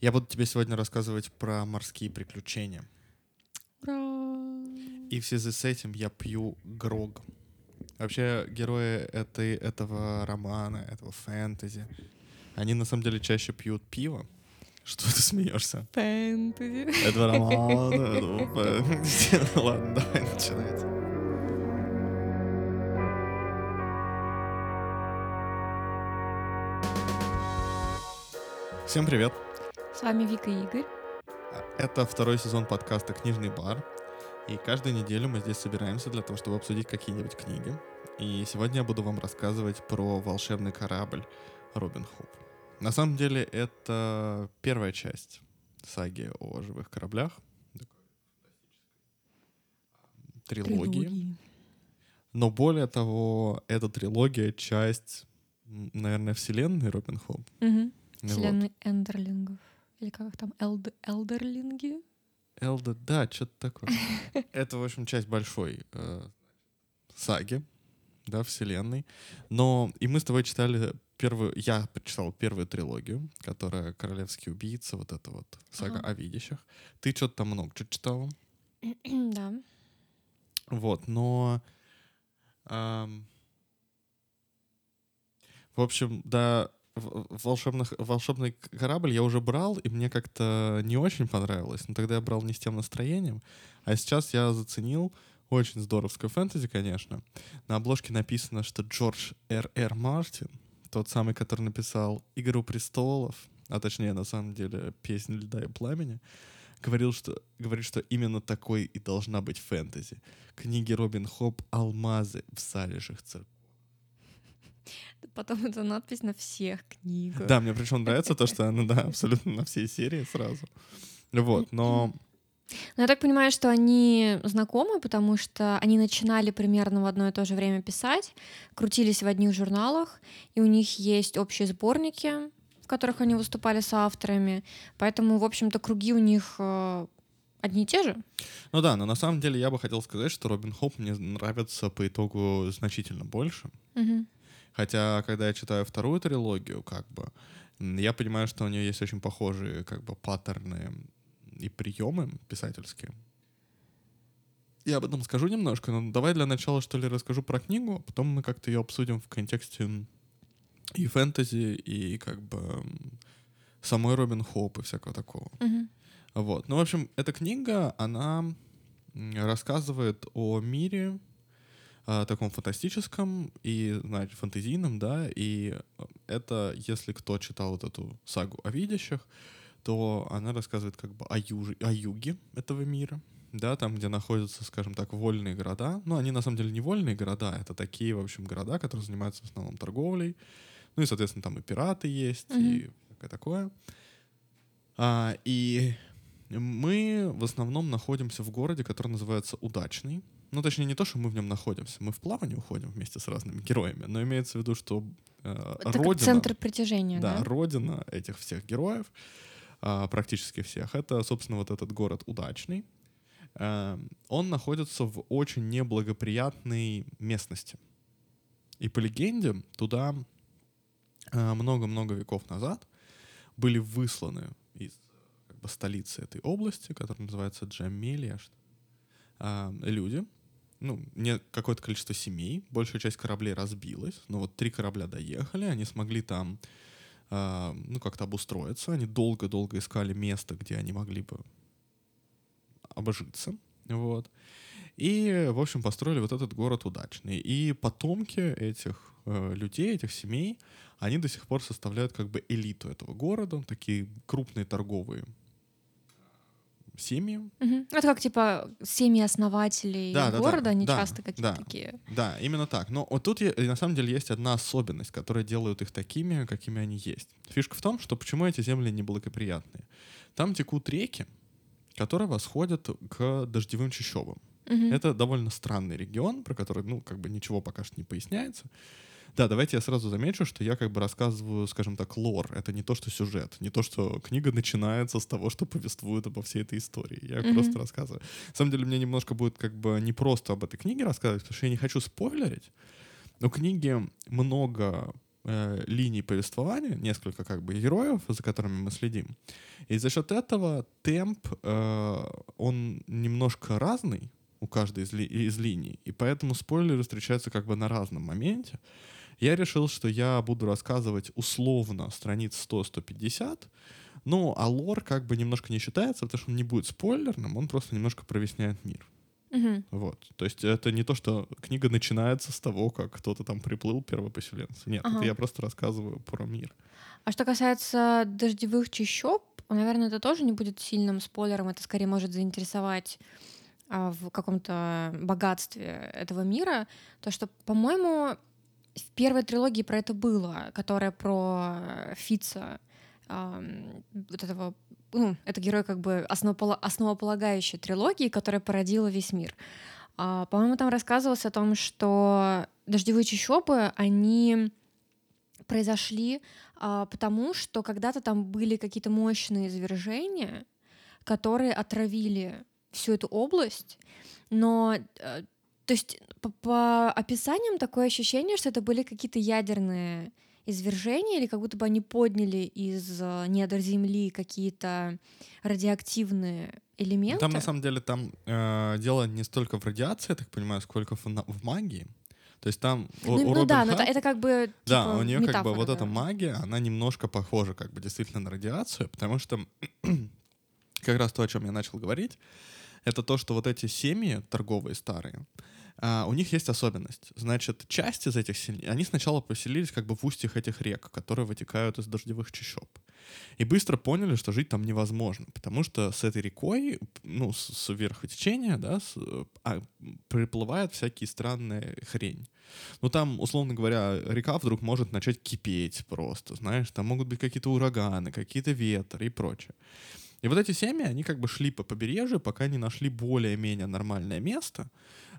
Я буду тебе сегодня рассказывать про морские приключения. Ура! И в связи с этим я пью грог. Вообще, герои этой, этого романа, этого фэнтези, они на самом деле чаще пьют пиво. Что ты смеешься? Фэнтези. Романа, этого фэнтези. Ладно, давай начинать. Всем привет! С вами Вика и Игорь. Это второй сезон подкаста «Книжный бар». И каждую неделю мы здесь собираемся для того, чтобы обсудить какие-нибудь книги. И сегодня я буду вам рассказывать про волшебный корабль Робин Худ. На самом деле это первая часть саги о живых кораблях. Трилогии. Но более того, эта трилогия — часть, наверное, вселенной Робин. Мгм. Вот. Вселенной Эндерлингов. Или как их там? Элд... Элдерлинги? Элда, да, что-то такое. Это, в общем, часть большой э, саги, да, вселенной. Но и мы с тобой читали первую, я прочитал первую трилогию, которая «Королевский убийца», вот это вот сага Ага. о видящих. Ты что-то там много что читала. да. Вот, но... ам, в общем, да, волшебных, волшебный корабль я уже брал, и мне как-то не очень понравилось. Но тогда я брал не с тем настроением. А сейчас я заценил очень здоровское фэнтези, конечно. На обложке написано, что Джордж Р. Р. Мартин, тот самый, который написал «Игру престолов», а точнее, на самом деле, «Песнь льда и пламени», говорил, что, говорит, что именно такой и должна быть фэнтези. Книги Робин Хоп «Алмазы в залежах церкви». Потом эта надпись на всех книгах. Да, мне причем нравится то, что она, да, абсолютно на всей серии сразу. Вот, но... Но я так понимаю, что они знакомы, потому что они начинали примерно в одно и то же время писать, крутились в одних журналах, и у них есть общие сборники, в которых они выступали с авторами. Поэтому, в общем-то, круги у них э, одни и те же. Ну да, но на самом деле я бы хотел сказать, что Робин Хоп мне нравится по итогу значительно больше. Мгм. Хотя, когда я читаю вторую трилогию, как бы, я понимаю, что у нее есть очень похожие, как бы, паттерны и приемы писательские. Я об этом скажу немножко, но давай для начала, что ли, расскажу про книгу, а потом мы как-то ее обсудим в контексте и фэнтези, и как бы самой Робин Хоуп и всякого такого. Мгм. Вот. Ну, в общем, эта книга, она рассказывает о мире таком фантастическом и, знаете, фантазийном, да, и это, если кто читал вот эту сагу о видящих, то она рассказывает как бы о, юже, о юге этого мира, да, там, где находятся, скажем так, вольные города. Ну, они на самом деле не вольные города, это такие, в общем, города, которые занимаются в основном торговлей. Ну и, соответственно, там и пираты есть, и всякое такое. А, и мы в основном находимся в городе, который называется Удачный. Ну, точнее, не то, что мы в нем находимся, мы в плавание уходим вместе с разными героями, но имеется в виду, что э, Это как родина, центр притяжения, да, да? родина этих всех героев, а, практически всех, это, собственно, вот этот город Удачный. Э, он находится в очень неблагоприятной местности. И по легенде, туда э, много-много веков назад были высланы из как бы, столицы этой области, которая называется Джамелия, что- а, люди, ну, не какое-то количество семей, большая часть кораблей разбилась, но вот три корабля доехали, они смогли там, а, ну, как-то обустроиться, они долго-долго искали место, где они могли бы обжиться, вот. И, в общем, построили вот этот город удачный. И потомки этих э, людей, этих семей, они до сих пор составляют как бы элиту этого города, такие крупные торговые семьи, Мгм. Это как, типа, семьи основателей Да, да, да, города, они да, часто какие-то да. такие. Да, именно так. Но вот тут на самом деле есть одна особенность, которая делает их такими, какими они есть. Фишка в том, что почему эти земли неблагоприятные. Там текут реки, которые восходят к дождевым чащобам. Мгм. Это довольно странный регион, про который, ну, как бы ничего пока что не поясняется. Да, давайте я сразу замечу, что я как бы рассказываю, скажем так, лор. Это не то, что сюжет, не то, что книга начинается с того, что повествует обо всей этой истории. Я Мгм. просто рассказываю. На самом деле мне немножко будет как бы не просто об этой книге рассказывать, потому что я не хочу спойлерить. У книги много э, линий повествования, несколько как бы героев, за которыми мы следим. И за счет этого темп, э, он немножко разный у каждой из, ли, из линий, и поэтому спойлеры встречаются как бы на разном моменте. Я решил, что я буду рассказывать условно страниц 100-150, ну, а лор как бы немножко не считается, потому что он не будет спойлерным, он просто немножко провесняет мир. Мгм. Вот. То есть это не то, что книга начинается с того, как кто-то там приплыл первопоселенцы. Нет, Ага. это я просто рассказываю про мир. А что касается дождевых чащоб, наверное, это тоже не будет сильным спойлером. Это скорее может заинтересовать а, в каком-то богатстве этого мира. То, что, по-моему, в первой трилогии про это было, которая про Фица, ам, вот этого, ну, это герой как бы основопола- основополагающей трилогии, которая породила весь мир. А, по-моему, там рассказывалось о том, что дождевые чащобы, они произошли а, потому, что когда-то там были какие-то мощные извержения, которые отравили всю эту область, но э, то есть по, по описаниям такое ощущение, что это были какие-то ядерные извержения, или как будто бы они подняли из э, недр Земли какие-то радиоактивные элементы. Там на самом деле там э, дело не столько в радиации, я так понимаю, сколько в, в магии. То есть там ну, у ну Робин да, но это, это как бы Да, типа, у нее как бы метафора, вот да. эта магия, она немножко похожа как бы действительно на радиацию, потому что как раз то, о чем я начал говорить, это то, что вот эти семьи торговые старые, а, у них есть особенность. Значит, часть из этих семей, они сначала поселились как бы в устьях этих рек, которые вытекают из дождевых чащоб. И быстро поняли, что жить там невозможно, потому что с этой рекой, ну, с, с верхотечения, да, с- а, приплывает всякие странные хрень. Ну, там, условно говоря, река вдруг может начать кипеть просто, знаешь, там могут быть какие-то ураганы, какие-то ветры и прочее. И вот эти семьи, они как бы шли по побережью, пока не нашли более-менее нормальное место,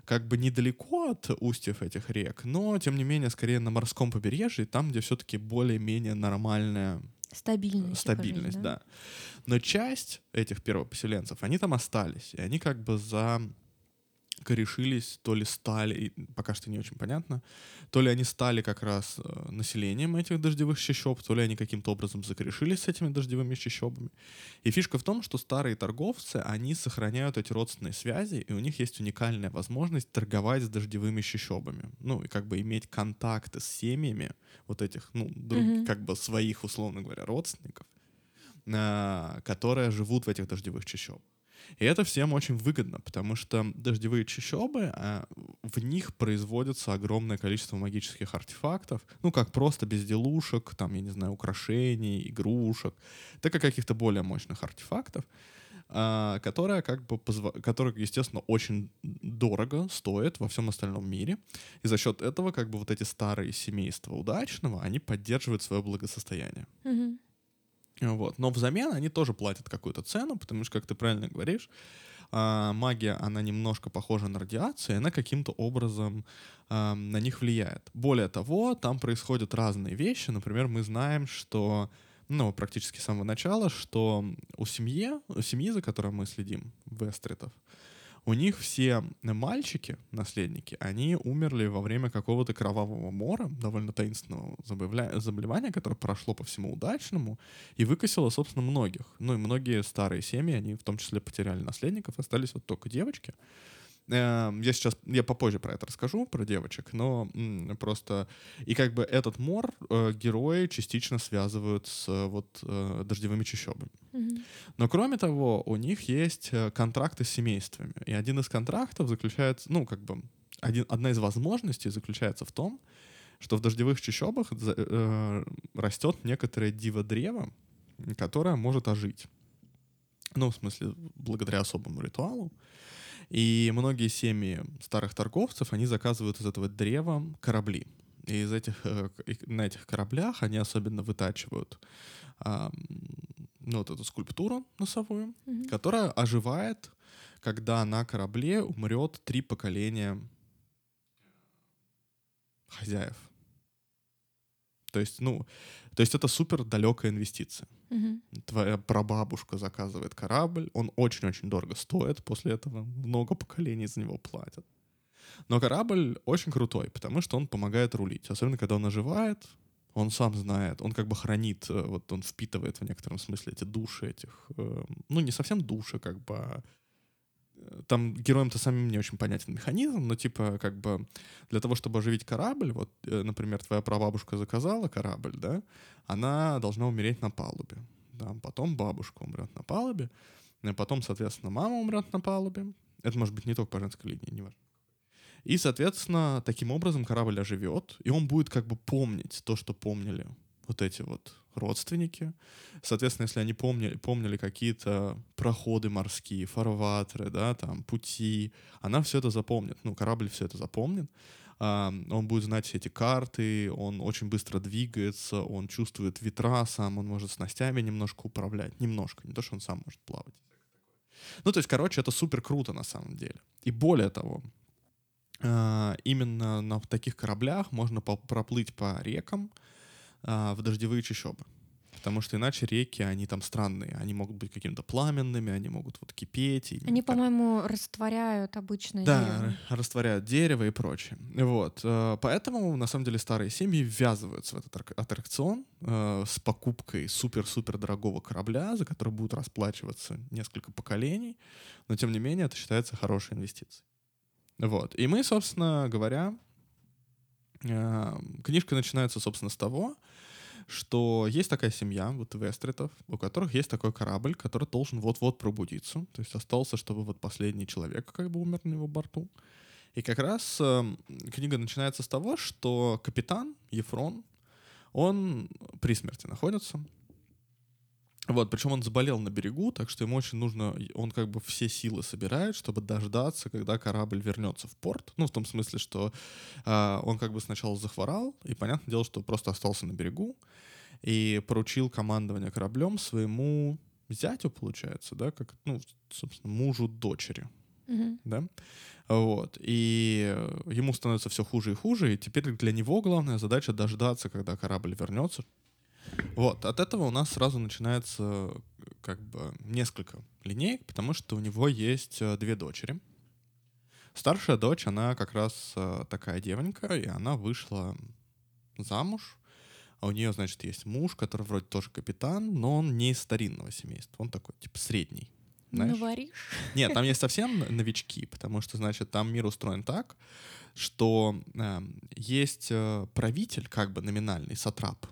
как бы недалеко от устьев этих рек, но, тем не менее, скорее на морском побережье, там, где все-таки более-менее нормальная Стабильность. стабильность, жизнь, да. Но часть этих первопоселенцев, они там остались, и они как бы за корешились, то ли стали, пока что не очень понятно, то ли они стали как раз э, населением этих дождевых чащоб, то ли они каким-то образом закорешились с этими дождевыми чащобами. И фишка в том, что старые торговцы, они сохраняют эти родственные связи, и у них есть уникальная возможность торговать с дождевыми чащобами. Ну, и как бы иметь контакты с семьями вот этих, ну, друг- Мгм. как бы своих, условно говоря, родственников, а, которые живут в этих дождевых чащобах. И это всем очень выгодно, потому что дождевые чащобы, а, в них производится огромное количество магических артефактов, ну, как просто безделушек, там, я не знаю, украшений, игрушек, так и каких-то более мощных артефактов, а, которые, как бы, позва- которые, естественно, очень дорого стоят во всем остальном мире. И за счет этого, как бы, вот эти старые семейства удачного, они поддерживают свое благосостояние. Мгм. Вот. Но взамен они тоже платят какую-то цену, потому что, как ты правильно говоришь, а, магия, она немножко похожа на радиацию, и она каким-то образом а, на них влияет. Более того, там происходят разные вещи. Например, мы знаем, что ну, практически с самого начала, что у семьи, у семьи, за которой мы следим, Вестритов, у них все мальчики, наследники, они умерли во время какого-то кровавого мора, довольно таинственного заболевания, которое прошло по всему удачному и выкосило, собственно, многих. Ну и многие старые семьи, они в том числе потеряли наследников, остались вот только девочки. Эм, Я сейчас, я попозже про это расскажу, про девочек, но просто... И как бы этот мор э, герои частично связывают с э, вот э, дождевыми чащобами. Но кроме того, у них есть контракты с семействами. И один из контрактов заключается, ну, как бы, один, одна из возможностей заключается в том, что в дождевых чащобах э, растет некоторое диво-древо, которое может ожить. Ну, в смысле, благодаря особому ритуалу. И многие семьи старых торговцев, они заказывают из этого древа корабли. И из этих, э, на этих кораблях они особенно вытачивают ам, ну, вот эту скульптуру носовую, Мгм. которая оживает, когда на корабле умрет три поколения хозяев. То есть, ну, то есть это супер далекая инвестиция. Мгм. Твоя прабабушка заказывает корабль, он очень-очень дорого стоит, после этого много поколений за него платят. Но корабль очень крутой, потому что он помогает рулить, особенно когда он оживает, Он сам знает, он как бы хранит, э, вот он впитывает в некотором смысле эти души этих, э, ну не совсем души, как бы, а, там героям-то самим не очень понятен механизм, но типа как бы для того, чтобы оживить корабль, вот, например, твоя прабабушка заказала корабль, да, она должна умереть на палубе, да, потом бабушка умрет на палубе, потом, соответственно, мама умрет на палубе, это может быть не только по женской линии, не важно. И, соответственно, таким образом корабль оживет, и он будет как бы помнить то, что помнили вот эти вот родственники. Соответственно, если они помнили, помнили какие-то проходы морские, фарватеры, да, там, пути, она все это запомнит. Ну, корабль все это запомнит. он будет знать все эти карты, он очень быстро двигается, он чувствует ветра сам, он может снастями немножко управлять. Немножко, не то, что он сам может плавать. Ну, то есть, короче, это супер круто на самом деле. И более того, а, именно на таких кораблях можно проплыть по рекам а, в дождевые чащобы. Потому что иначе реки, они там странные. Они могут быть какими-то пламенными, они могут вот кипеть. И они, по-моему, растворяют обычное да, дерево. Да, растворяют дерево и прочее. Вот. Э, поэтому, на самом деле, старые семьи ввязываются в этот аттракцион э, с покупкой супер-супер дорогого корабля, за который будут расплачиваться несколько поколений. Но, тем не менее, это считается хорошей инвестицией. Вот. И мы, собственно говоря, э, книжка начинается, собственно, с того, что есть такая семья, вот Вестритов, у которых есть такой корабль, который должен вот-вот пробудиться. То есть остался, чтобы вот последний человек как бы умер на его борту. И как раз э, книга начинается с того, что капитан Ефрон, он при смерти находится, вот, причем он заболел на берегу, так что ему очень нужно, он как бы все силы собирает, чтобы дождаться, когда корабль вернется в порт. Ну, в том смысле, что э, он как бы сначала захворал, и понятное дело, что просто остался на берегу, и поручил командование кораблем своему зятю, получается, да, как, ну, собственно, мужу дочери. Mm-hmm. Да? Вот. И ему становится все хуже и хуже, и теперь для него главная задача дождаться, когда корабль вернется, вот, от этого у нас сразу начинается как бы несколько линеек, потому что у него есть э, две дочери. Старшая дочь, она как раз э, такая девонька, и она вышла замуж. А у нее, значит, есть муж, который вроде тоже капитан, но он не из старинного семейства. Он такой, типа, средний. Знаешь? Наваришь? Нет, там есть совсем новички, потому что, значит, там мир устроен так, что э, есть э, правитель, как бы номинальный, сатрап,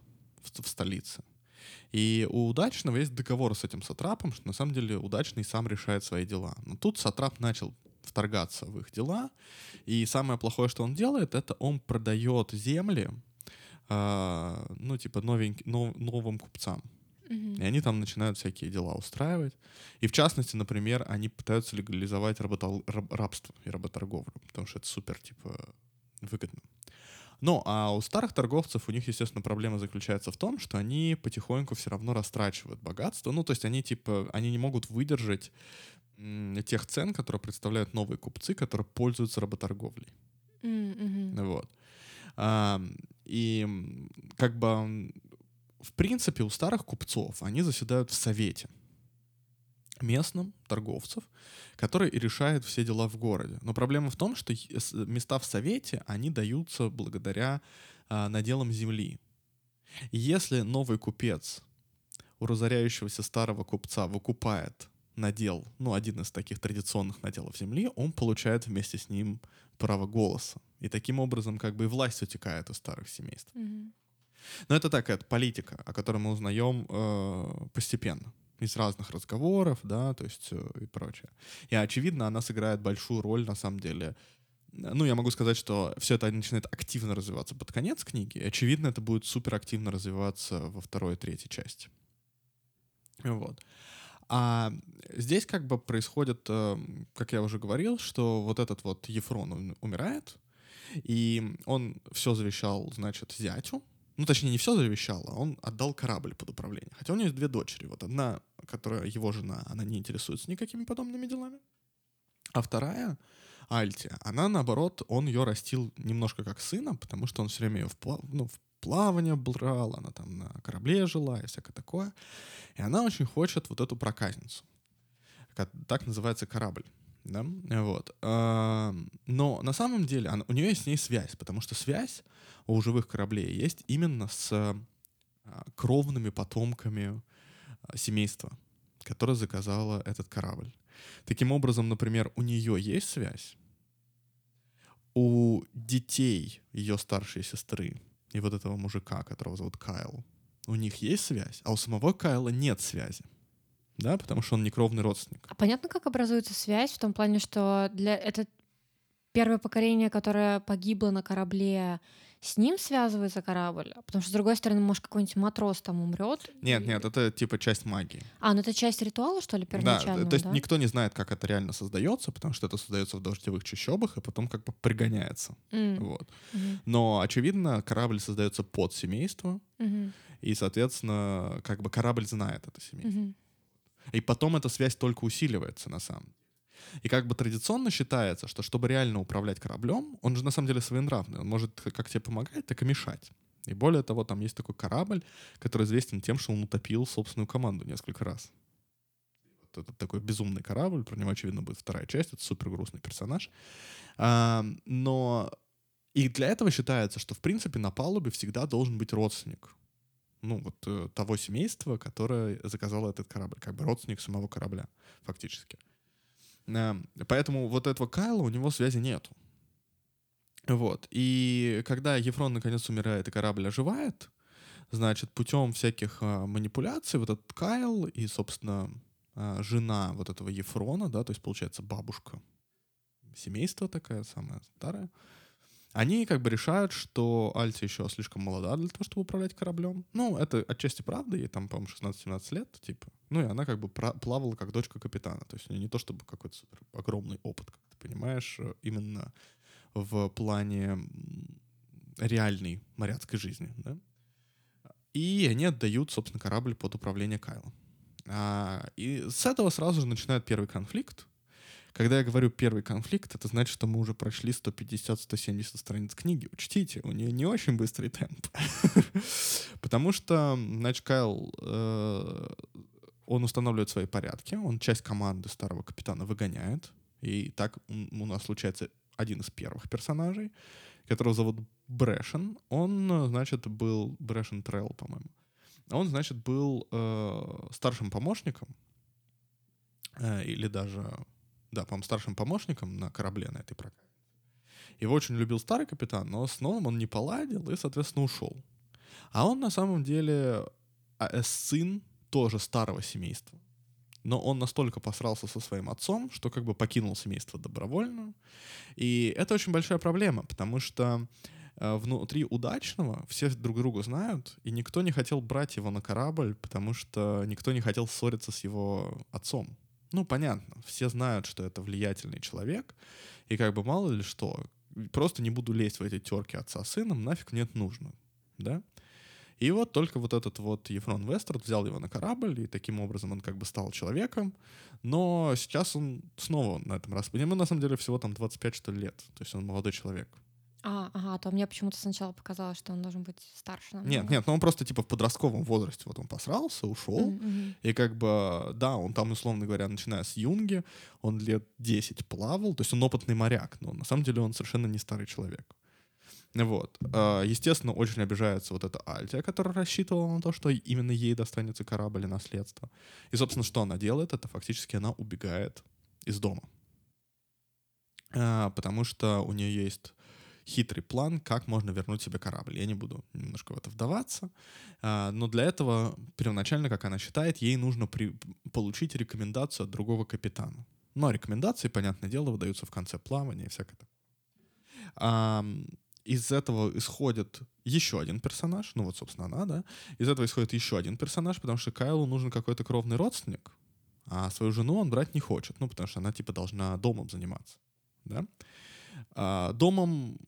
в, в столице. И у Удачного есть договор с этим сатрапом, что на самом деле Удачный сам решает свои дела. Но тут сатрап начал вторгаться в их дела, и самое плохое, что он делает, это он продает земли, э, ну, типа, новеньким, нов, новым купцам. И они там начинают всякие дела устраивать. И в частности, например, они пытаются легализовать работал, раб, рабство и работорговлю, потому что это супер, типа, выгодно. Ну, а у старых торговцев у них, естественно, проблема заключается в том, что они потихоньку все равно растрачивают богатство. Ну, то есть они, типа, они не могут выдержать тех цен, которые представляют новые купцы, которые пользуются работорговлей. Mm-hmm. Вот. А, и как бы в принципе у старых купцов они заседают в совете местным торговцев, который решает все дела в городе. Но проблема в том, что места в Совете, они даются благодаря а, наделам земли. Если новый купец у разоряющегося старого купца выкупает надел, ну, один из таких традиционных наделов земли, он получает вместе с ним право голоса. И таким образом как бы и власть утекает из старых семейств. Mm-hmm. Но это такая политика, о которой мы узнаем э, постепенно из разных разговоров, да, то есть э, и прочее. И очевидно, она сыграет большую роль на самом деле. Ну, я могу сказать, что все это начинает активно развиваться под конец книги. И, очевидно, это будет супер активно развиваться во второй и третьей части. Вот. А здесь как бы происходит, э, как я уже говорил, что вот этот вот Ефрон умирает, и он все завещал, значит, зятю, ну, точнее, не все завещал, а он отдал корабль под управление. Хотя у него есть две дочери. Вот одна, которая его жена, она не интересуется никакими подобными делами. А вторая, Альти, она, наоборот, он ее растил немножко как сына, потому что он все время ее в, плав... ну, в плавание брал, она там на корабле жила и всякое такое. И она очень хочет вот эту проказницу. Так называется корабль. Да? Вот. Но на самом деле у нее есть с ней связь, потому что связь у живых кораблей есть именно с а, кровными потомками а, семейства, которое заказало этот корабль. Таким образом, например, у нее есть связь, у детей ее старшей сестры и вот этого мужика, которого зовут Кайл, у них есть связь, а у самого Кайла нет связи. Да, потому что он не кровный родственник. А понятно, как образуется связь в том плане, что для это первое поколение, которое погибло на корабле, с ним связывается корабль? Потому что, с другой стороны, может, какой-нибудь матрос там умрет? Нет, нет, это типа часть магии. А, ну это часть ритуала, что ли, первоначального, да? то есть да? никто не знает, как это реально создается, потому что это создается в дождевых чащобах, и потом как бы пригоняется. Mm. Вот. Mm-hmm. Но, очевидно, корабль создается под семейство, mm-hmm. и, соответственно, как бы корабль знает это семейство. Mm-hmm. И потом эта связь только усиливается, на самом деле. И как бы традиционно считается, что чтобы реально управлять кораблем, он же на самом деле своенравный. Он может как тебе помогать, так и мешать. И более того, там есть такой корабль, который известен тем, что он утопил собственную команду несколько раз. Вот это такой безумный корабль, про него, очевидно, будет вторая часть, это супер грустный персонаж. А, но и для этого считается, что, в принципе, на палубе всегда должен быть родственник. Ну, вот э, того семейства, которое заказало этот корабль, как бы родственник самого корабля, фактически. Поэтому вот этого Кайла у него связи нету. Вот. И когда Ефрон наконец умирает и корабль оживает, значит, путем всяких а, манипуляций вот этот Кайл и, собственно, а, жена вот этого Ефрона, да, то есть, получается, бабушка семейства такая, самая старая, они как бы решают, что Альти еще слишком молода для того, чтобы управлять кораблем. Ну, это отчасти правда, ей там, по-моему, 16-17 лет, типа. Ну, и она как бы плавала как дочка капитана. То есть у нее не то чтобы какой-то супер огромный опыт, как ты понимаешь, э, именно в плане реальной моряцкой жизни, да. И они отдают, собственно, корабль под управление Кайлом. А, и с этого сразу же начинает первый конфликт, когда я говорю первый конфликт, это значит, что мы уже прошли 150-170 страниц книги. Учтите, у нее не очень быстрый темп. Потому что, значит, Кайл, э, он устанавливает свои порядки, он часть команды старого капитана выгоняет, и так у нас случается один из первых персонажей, которого зовут Брэшен. Он, значит, был Брэшен Трелл, по-моему. Он, значит, был э, старшим помощником э, или даже да, по-моему, старшим помощником на корабле на этой прокате. Его очень любил старый капитан, но с новым он не поладил и, соответственно, ушел. А он на самом деле а, сын тоже старого семейства. Но он настолько посрался со своим отцом, что как бы покинул семейство добровольно. И это очень большая проблема, потому что э, внутри удачного все друг друга знают, и никто не хотел брать его на корабль, потому что никто не хотел ссориться с его отцом. Ну, понятно, все знают, что это влиятельный человек, и как бы мало ли что, просто не буду лезть в эти терки отца с сыном, нафиг нет нужно, да? И вот только вот этот вот Ефрон Вестерд взял его на корабль, и таким образом он как бы стал человеком, но сейчас он снова на этом раз. Ему на самом деле всего там 25 что ли лет, то есть он молодой человек. А, ага, то мне почему-то сначала показалось, что он должен быть старше. Намного. Нет, нет, но он просто типа в подростковом возрасте. Вот он посрался, ушел. Mm-hmm. И как бы, да, он там, условно говоря, начиная с юнги, он лет 10 плавал. То есть он опытный моряк, но на самом деле он совершенно не старый человек. Вот. А, естественно, очень обижается вот эта Альтия, которая рассчитывала на то, что именно ей достанется корабль и наследство. И, собственно, что она делает? Это фактически она убегает из дома. А, потому что у нее есть хитрый план, как можно вернуть себе корабль. Я не буду немножко в это вдаваться, а, но для этого первоначально, как она считает, ей нужно при, получить рекомендацию от другого капитана. А рекомендации, понятное дело, выдаются в конце плавания и всякое такое. Из этого исходит еще один персонаж, ну вот, собственно, она, да. Из этого исходит еще один персонаж, потому что Кайлу нужен какой-то кровный родственник, а свою жену он брать не хочет, ну, потому что она, типа, должна домом заниматься, да. А, домом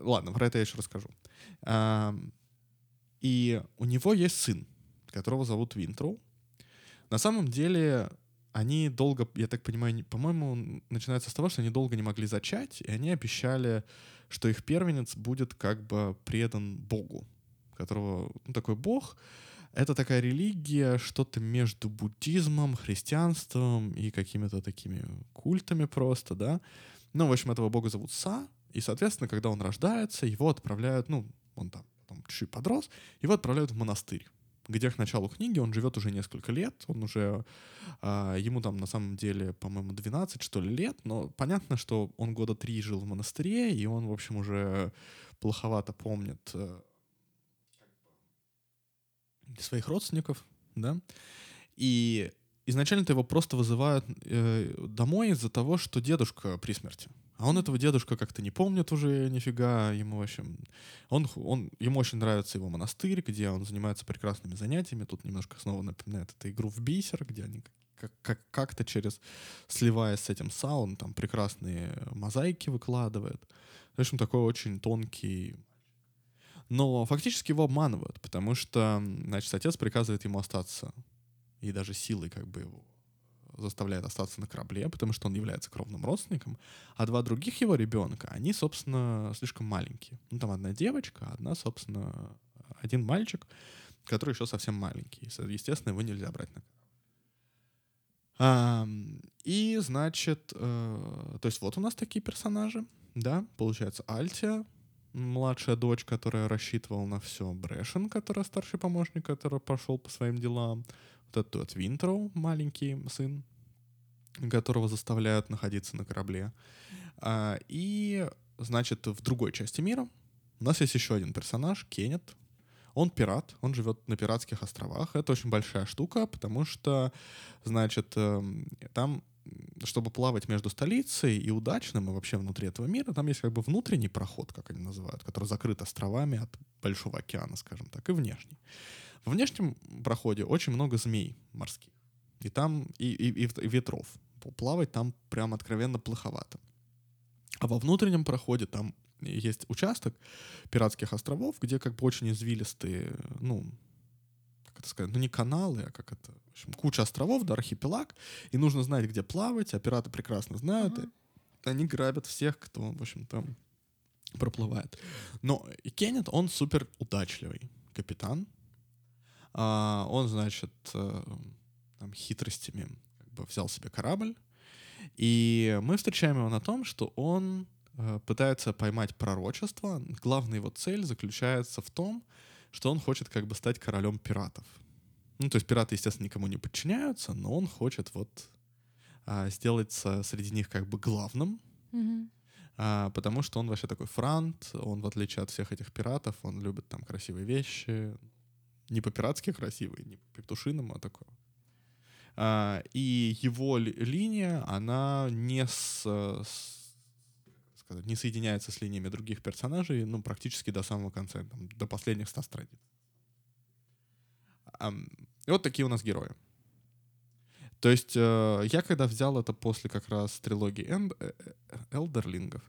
Ладно, про это я еще расскажу. И у него есть сын, которого зовут Винтроу. На самом деле они долго, я так понимаю, по-моему, начинается с того, что они долго не могли зачать, и они обещали, что их первенец будет как бы предан Богу, которого, ну, такой Бог, это такая религия, что-то между буддизмом, христианством и какими-то такими культами просто, да. Ну, в общем, этого бога зовут Са, и, соответственно, когда он рождается, его отправляют, ну, он там, там чуть-чуть подрос, его отправляют в монастырь где к началу книги он живет уже несколько лет, он уже, э, ему там на самом деле, по-моему, 12 что ли лет, но понятно, что он года три жил в монастыре, и он, в общем, уже плоховато помнит э, своих родственников, да, и изначально-то его просто вызывают э, домой из-за того, что дедушка при смерти. А он этого дедушка как-то не помнит уже нифига, ему в общем, он, он, ему очень нравится его монастырь, где он занимается прекрасными занятиями. Тут немножко снова напоминает эту игру в бисер, где они как, как, как-то через, сливаясь с этим саун, там прекрасные мозаики выкладывает. В общем, такой очень тонкий но фактически его обманывают, потому что, значит, отец приказывает ему остаться и даже силой как бы его заставляет остаться на корабле, потому что он является кровным родственником, а два других его ребенка, они, собственно, слишком маленькие. Ну, там одна девочка, одна, собственно, один мальчик, который еще совсем маленький. Естественно, его нельзя брать на корабль. И, значит, э, то есть вот у нас такие персонажи, да, получается, Альтия, младшая дочь, которая рассчитывала на все, Брэшен, который старший помощник, который пошел по своим делам, вот этот Винтроу, маленький сын, которого заставляют находиться на корабле. А, и, значит, в другой части мира у нас есть еще один персонаж, Кеннет. Он пират, он живет на пиратских островах. Это очень большая штука, потому что, значит, эм, там чтобы плавать между столицей и удачным, и вообще внутри этого мира, там есть как бы внутренний проход, как они называют, который закрыт островами от Большого океана, скажем так, и внешний. В внешнем проходе очень много змей морских. И там, и, и, и ветров. Плавать там прям откровенно плоховато. А во внутреннем проходе там есть участок пиратских островов, где как бы очень извилистые, ну, как это сказать, ну не каналы, а как это, в общем, куча островов, да, архипелаг, и нужно знать, где плавать, а пираты прекрасно знают, uh-huh. и они грабят всех, кто, в общем, там проплывает. Но и Кеннет, он супер удачливый капитан, а, он, значит, э, там, хитростями как бы взял себе корабль, и мы встречаем его на том, что он э, пытается поймать пророчество. Главная его цель заключается в том, что он хочет как бы стать королем пиратов. Ну, то есть пираты, естественно, никому не подчиняются, но он хочет вот а, сделаться среди них как бы главным, mm-hmm. а, потому что он вообще такой франт, он, в отличие от всех этих пиратов, он любит там красивые вещи, не по-пиратски красивый, не по-петушиному, а такой. А, и его ли, линия, она не с, с, сказать, не соединяется с линиями других персонажей, ну, практически до самого конца, там, до последних ста страниц. И вот такие у нас герои. То есть э, я когда взял это после как раз трилогии Энд, э, э, Элдерлингов,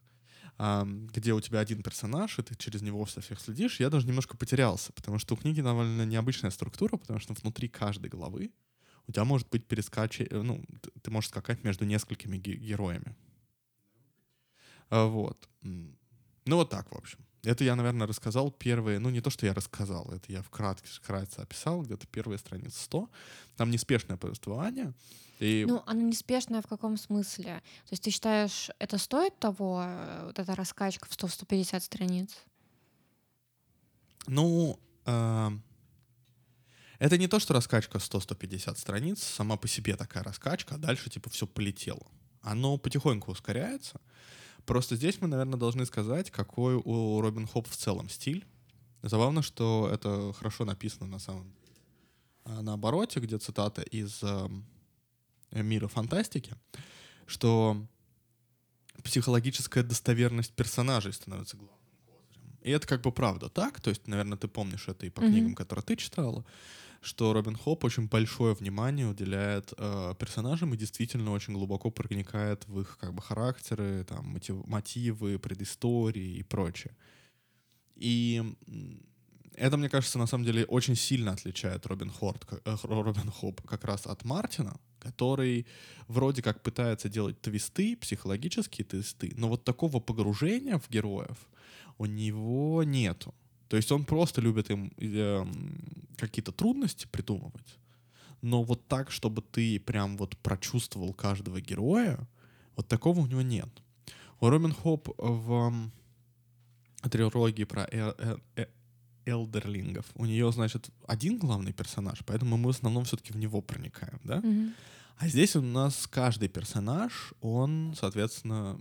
где у тебя один персонаж, и ты через него все всех следишь, я даже немножко потерялся, потому что у книги довольно необычная структура, потому что внутри каждой главы у тебя может быть перескач... Э, ну, ты можешь скакать между несколькими героями. А, вот. Ну, вот так, в общем. Это я, наверное, рассказал первые, ну не то, что я рассказал, это я вкратце, вкратце описал, где-то первые страницы 100. Там неспешное повествование. И... Ну, оно неспешное в каком смысле? То есть ты считаешь, это стоит того, э, вот эта раскачка в 100-150 страниц? Ну, э, это не то, что раскачка 100-150 страниц, сама по себе такая раскачка, а дальше типа все полетело. Оно потихоньку ускоряется. Просто здесь мы, наверное, должны сказать, какой у Робин Хоп в целом стиль. Забавно, что это хорошо написано на самом а, на обороте, где цитата из э, мира фантастики, что психологическая достоверность персонажей становится главным козырем. И это как бы правда так, то есть, наверное, ты помнишь это и по mm-hmm. книгам, которые ты читала, что Робин Хоп очень большое внимание уделяет э, персонажам и действительно очень глубоко проникает в их как бы характеры, там, мотив, мотивы, предыстории и прочее. И это, мне кажется, на самом деле очень сильно отличает Робин, Хорд, э, Робин Хоп как раз от Мартина, который вроде как пытается делать твисты, психологические твисты, но вот такого погружения в героев у него нету. То есть он просто любит им э, какие-то трудности придумывать, но вот так, чтобы ты прям вот прочувствовал каждого героя, вот такого у него нет. У Робин Хоп в трилогии про э э э элдерлингов у нее, значит, один главный персонаж, поэтому мы в основном все-таки в него проникаем, да? Мгм. А здесь у нас каждый персонаж, он, соответственно,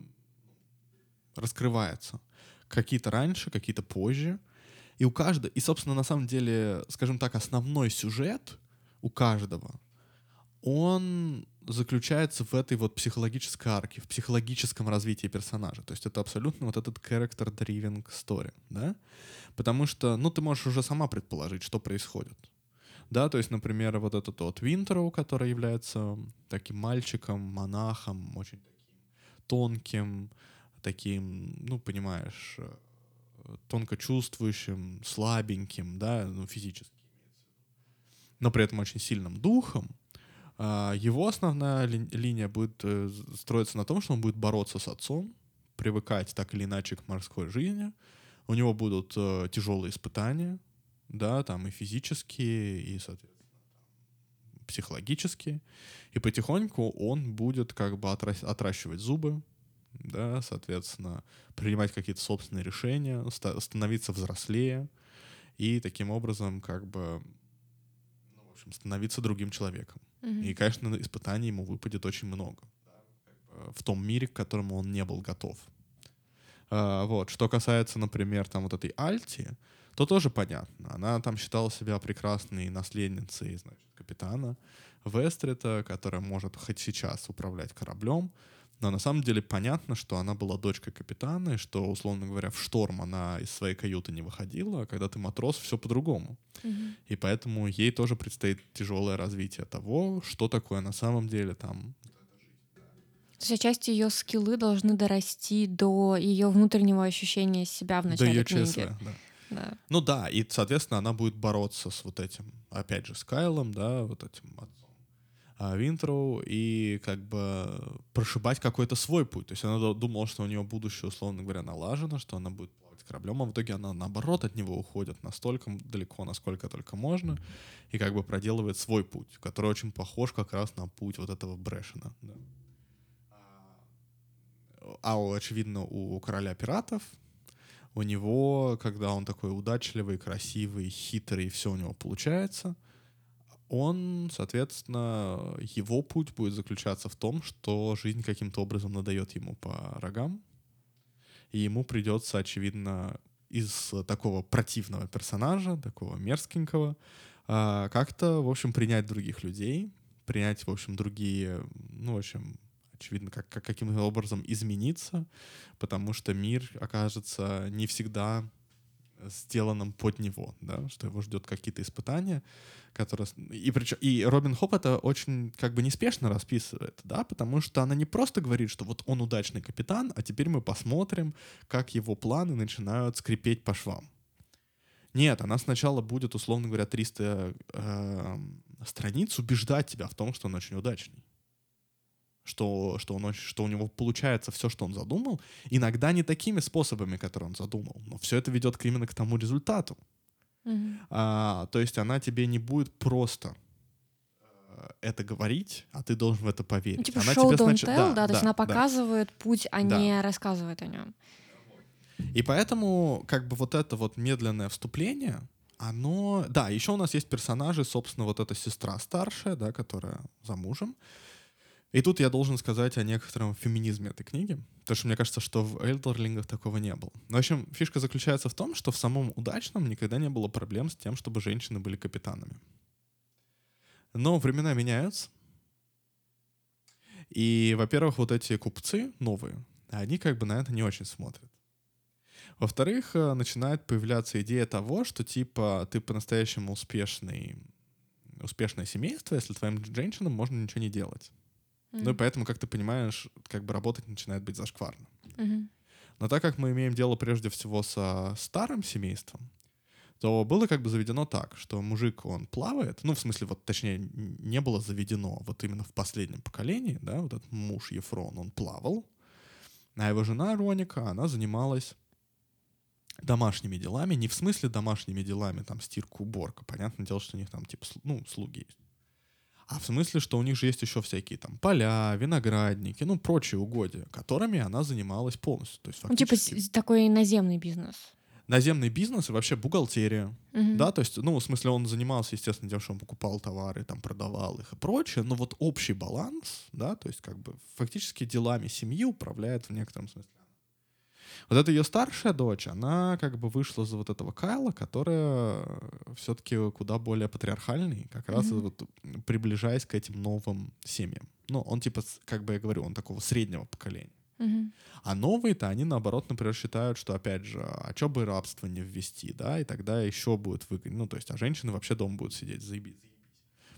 раскрывается. Какие-то раньше, какие-то позже. И у каждого, и, собственно, на самом деле, скажем так, основной сюжет у каждого, он заключается в этой вот психологической арке, в психологическом развитии персонажа. То есть это абсолютно вот этот character-driven story, да? Потому что, ну, ты можешь уже сама предположить, что происходит. Да, то есть, например, вот этот вот Винтероу, который является таким мальчиком, монахом, очень таким тонким, таким, ну, понимаешь, тонко чувствующим, слабеньким, да, ну, физически но при этом очень сильным духом, а, его основная ли- линия будет э, строиться на том, что он будет бороться с отцом, привыкать так или иначе к морской жизни. У него будут э, тяжелые испытания, да, там и физические, и, соответственно, психологические. И потихоньку он будет как бы отращивать зубы, да, соответственно, принимать какие-то собственные решения, ста- становиться взрослее и таким образом как бы ну, в общем, становиться другим человеком. Мгм. И, конечно, испытаний ему выпадет очень много в том мире, к которому он не был готов. А, вот. Что касается, например, там вот этой Альти, то тоже понятно. Она там считала себя прекрасной наследницей, значит, капитана Вестрита, которая может хоть сейчас управлять кораблем, но на самом деле понятно, что она была дочкой капитана, и что, условно говоря, в шторм она из своей каюты не выходила, а когда ты матрос, все по-другому. Мгм. И поэтому ей тоже предстоит тяжелое развитие того, что такое на самом деле там. То есть отчасти ее скиллы должны дорасти до ее внутреннего ощущения себя в до начале ее книги. ЧСВ, да. Да. Ну да, и, соответственно, она будет бороться с вот этим, опять же, с Кайлом, да, вот этим Винтроу, и как бы прошибать какой-то свой путь. То есть она ду- думала, что у нее будущее, условно говоря, налажено, что она будет плавать кораблем, а в итоге она, наоборот, от него уходит настолько далеко, насколько только можно, и как бы проделывает свой путь, который очень похож как раз на путь вот этого Брэшена. да. А, у- очевидно, у короля пиратов у него, когда он такой удачливый, красивый, хитрый, все у него получается, он, соответственно, его путь будет заключаться в том, что жизнь каким-то образом надает ему по рогам, и ему придется, очевидно, из такого противного персонажа, такого мерзкенького, а, как-то, в общем, принять других людей, принять, в общем, другие, ну, в общем, очевидно, как, как каким-то образом измениться, потому что мир окажется не всегда сделанным под него, да, что его ждет какие-то испытания, которые... И, причем, и Робин Хоп это очень как бы неспешно расписывает, да, потому что она не просто говорит, что вот он удачный капитан, а теперь мы посмотрим, как его планы начинают скрипеть по швам. Нет, она сначала будет, условно говоря, 300 э, страниц убеждать тебя в том, что он очень удачный что, что, он, что у него получается все, что он задумал, иногда не такими способами, которые он задумал, но все это ведет именно к тому результату. Мгм. А, то есть она тебе не будет просто э, это говорить, а ты должен в это поверить. Ну, типа она show тебе don't tell, да, да, то есть да, она да. показывает путь, а Да. не рассказывает о нем. И поэтому, как бы вот это вот медленное вступление, оно... Да, еще у нас есть персонажи, собственно, вот эта сестра старшая, да, которая замужем. И тут я должен сказать о некотором феминизме этой книги, потому что мне кажется, что в Элдерлингах такого не было. В общем, фишка заключается в том, что в самом удачном никогда не было проблем с тем, чтобы женщины были капитанами. Но времена меняются. И, во-первых, вот эти купцы новые, они как бы на это не очень смотрят. Во-вторых, э, начинает появляться идея того, что типа ты по-настоящему успешный, успешное семейство, если твоим женщинам можно ничего не делать. Ну и поэтому, как ты понимаешь, как бы работать начинает быть зашкварно. Мгм. Но так как мы имеем дело прежде всего со старым семейством, то было как бы заведено так, что мужик, он плавает, ну, в смысле, вот, точнее, не было заведено, вот именно в последнем поколении, да, вот этот муж Ефрон, он плавал, а его жена Роника, она занималась домашними делами, не в смысле домашними делами, там, стирка, уборка. Понятное дело, что у них там, типа, ну, слуги есть. А в смысле, что у них же есть еще всякие там поля, виноградники, ну, прочие угодья, которыми она занималась полностью. То есть, ну, типа такой наземный бизнес. Наземный бизнес и вообще бухгалтерия. Угу. Да, то есть, ну, в смысле, он занимался, естественно, тем, что он покупал товары, там, продавал их и прочее, но вот общий баланс, да, то есть, как бы, фактически делами семьи управляет в некотором смысле вот эта ее старшая дочь, она как бы вышла за вот этого Кайла, которая все-таки куда более патриархальный, как раз mm-hmm. вот приближаясь к этим новым семьям. Ну, он типа, как бы я говорю, он такого среднего поколения. Mm-hmm. А новые-то они, наоборот, например, считают, что, опять же, а что бы рабство не ввести, да, и тогда еще будет выгодно. Ну, то есть, а женщины вообще дома будут сидеть, заебись.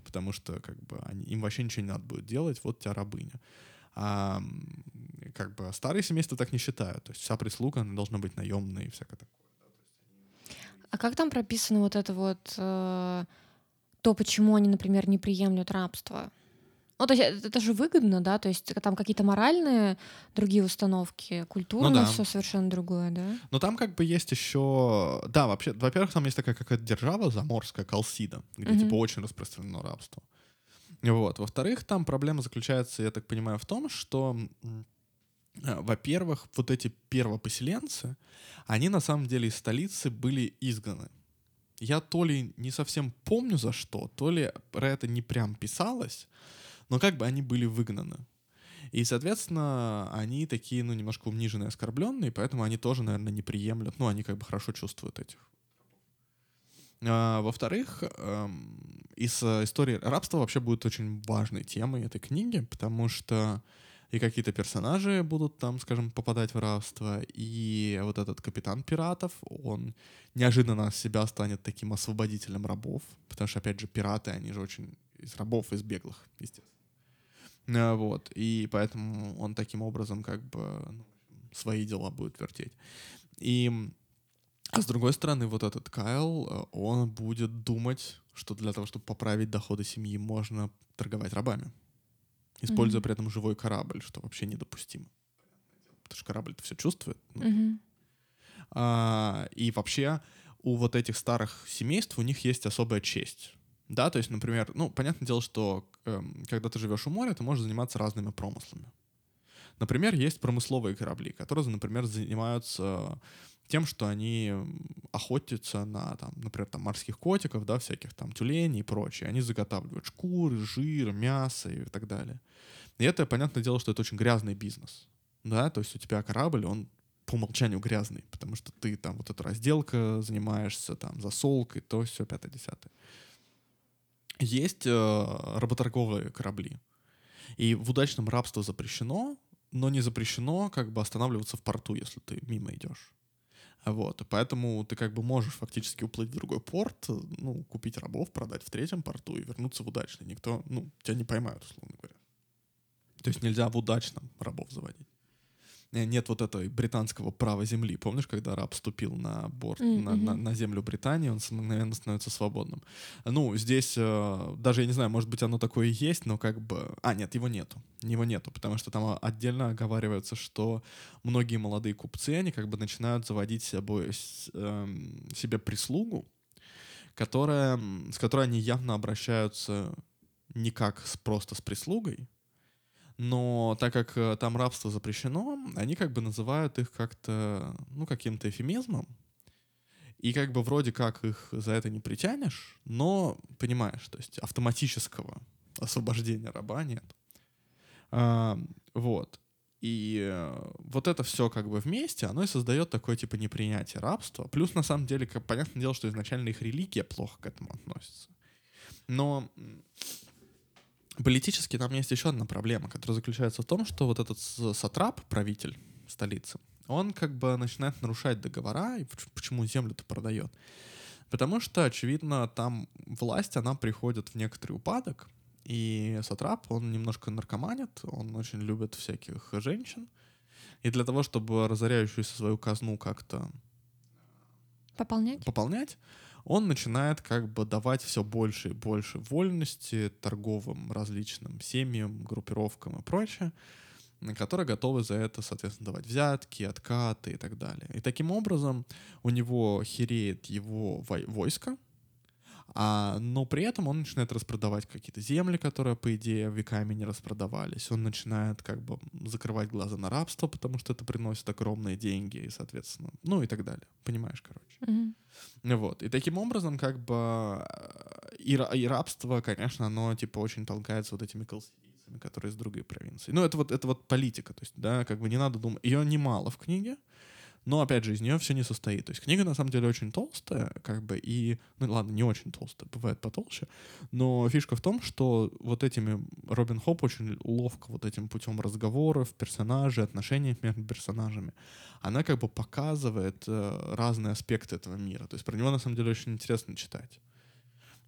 Потому что, как бы, они, им вообще ничего не надо будет делать, вот тебя рабыня. А как бы старые семейства так не считают. То есть вся прислуга она должна быть наемной и всякое такое. А как там прописано вот это вот э, то, почему они, например, не приемлют рабство? Ну, то есть это, это же выгодно, да? То есть там какие-то моральные другие установки, культурно ну, да. все совершенно другое, да? Но там как бы есть еще... Да, вообще, во-первых, там есть такая какая-то держава заморская, Калсида, где mm-hmm. типа очень распространено рабство. Вот. Во-вторых, там проблема заключается, я так понимаю, в том, что э, во-первых, вот эти первопоселенцы, они на самом деле из столицы были изгнаны. Я то ли не совсем помню за что, то ли про это не прям писалось, но как бы они были выгнаны. И, соответственно, они такие, ну, немножко униженные, оскорбленные, поэтому они тоже, наверное, не приемлют, ну, они как бы хорошо чувствуют этих. А, во-вторых, эм, из э, истории рабства вообще будет очень важной темой этой книги, потому что и какие-то персонажи будут там, скажем, попадать в рабство, и вот этот капитан пиратов, он неожиданно себя станет таким освободителем рабов, потому что, опять же, пираты, они же очень из рабов, из беглых, естественно. Э, вот, и поэтому он таким образом как бы ну, свои дела будет вертеть. И а с другой стороны, вот этот Кайл, э, он будет думать, что для того, чтобы поправить доходы семьи, можно торговать рабами, используя mm-hmm. при этом живой корабль, что вообще недопустимо. Потому что корабль-то все чувствует. Ну. Mm-hmm. А, и вообще у вот этих старых семейств у них есть особая честь. Да, то есть, например, ну, понятное дело, что э, когда ты живешь у моря, ты можешь заниматься разными промыслами. Например, есть промысловые корабли, которые, например, занимаются тем, что они охотятся на, там, например, там, морских котиков, да, всяких там тюленей и прочее. Они заготавливают шкуры, жир, мясо и так далее. И это, понятное дело, что это очень грязный бизнес. Да, то есть у тебя корабль, он по умолчанию грязный, потому что ты там вот эта разделка занимаешься, там, засолкой, то все, пятое, десятое. Есть э, работорговые корабли. И в удачном рабство запрещено, но не запрещено как бы останавливаться в порту, если ты мимо идешь. Вот, поэтому ты как бы можешь фактически уплыть в другой порт, ну, купить рабов, продать в третьем порту и вернуться в удачный. Никто, ну, тебя не поймают, условно говоря. То есть нельзя в удачном рабов заводить. Э, нет вот этого британского права земли. Помнишь, когда раб ступил на борт, mm-hmm. на, на, на землю Британии, он мгновенно становится свободным. Ну, здесь э, даже, я не знаю, может быть, оно такое и есть, но как бы... А, нет, его нету. Его нету, потому что там отдельно оговаривается, что многие молодые купцы, они как бы начинают заводить собой, э, себе прислугу, которая, с которой они явно обращаются не как с, просто с прислугой, но так как э, там рабство запрещено, они как бы называют их как-то, ну, каким-то эфемизмом. И как бы вроде как их за это не притянешь, но понимаешь, то есть автоматического освобождения раба нет. А, вот. И э, вот это все как бы вместе, оно и создает такое типа непринятие рабства. Плюс на самом деле, как, понятное дело, что изначально их религия плохо к этому относится. Но Политически там есть еще одна проблема, которая заключается в том, что вот этот сатрап, правитель столицы, он как бы начинает нарушать договора, и почему землю-то продает. Потому что, очевидно, там власть, она приходит в некоторый упадок, и сатрап, он немножко наркоманит, он очень любит всяких женщин, и для того, чтобы разоряющуюся свою казну как-то пополнять, пополнять он начинает как бы давать все больше и больше вольности торговым различным семьям, группировкам и прочее. которые готовы за это, соответственно, давать взятки, откаты и так далее. И таким образом у него хереет его войско, а, но при этом он начинает распродавать какие-то земли, которые, по идее, веками не распродавались. Он начинает как бы закрывать глаза на рабство, потому что это приносит огромные деньги, и, соответственно, ну и так далее. Понимаешь, короче. Mm-hmm. Вот. И таким образом, как бы, и, и рабство, конечно, оно, типа, очень толкается вот этими колсидийцами, которые из другой провинции. Ну, это вот, это вот политика, то есть, да, как бы не надо думать. Ее немало в книге, но, опять же, из нее все не состоит. То есть книга, на самом деле, очень толстая, как бы, и, ну ладно, не очень толстая, бывает потолще, но фишка в том, что вот этими Робин Хоп очень ловко вот этим путем разговоров, персонажей, отношений между персонажами, она как бы показывает э, разные аспекты этого мира. То есть про него, на самом деле, очень интересно читать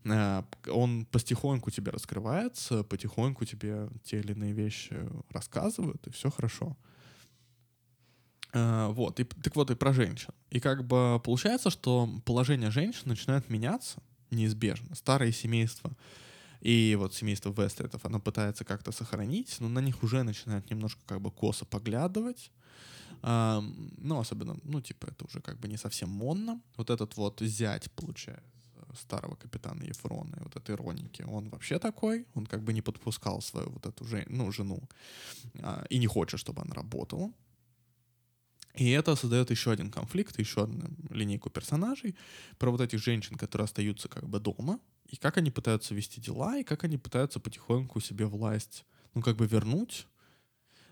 э, он потихоньку тебе раскрывается, потихоньку тебе те или иные вещи рассказывают, и все хорошо. Uh, вот, и, так вот и про женщин. И как бы получается, что положение женщин начинает меняться неизбежно. Старые семейства и вот семейство Вестритов, оно пытается как-то сохранить, но на них уже начинают немножко как бы косо поглядывать. Uh, ну, особенно, ну, типа, это уже как бы не совсем модно. Вот этот вот зять, получается, старого капитана Ефрона, и вот этой Роники, он вообще такой, он как бы не подпускал свою вот эту жен, ну, жену uh, и не хочет, чтобы она работала. И это создает еще один конфликт, еще одну линейку персонажей про вот этих женщин, которые остаются как бы дома, и как они пытаются вести дела, и как они пытаются потихоньку себе власть, ну, как бы вернуть.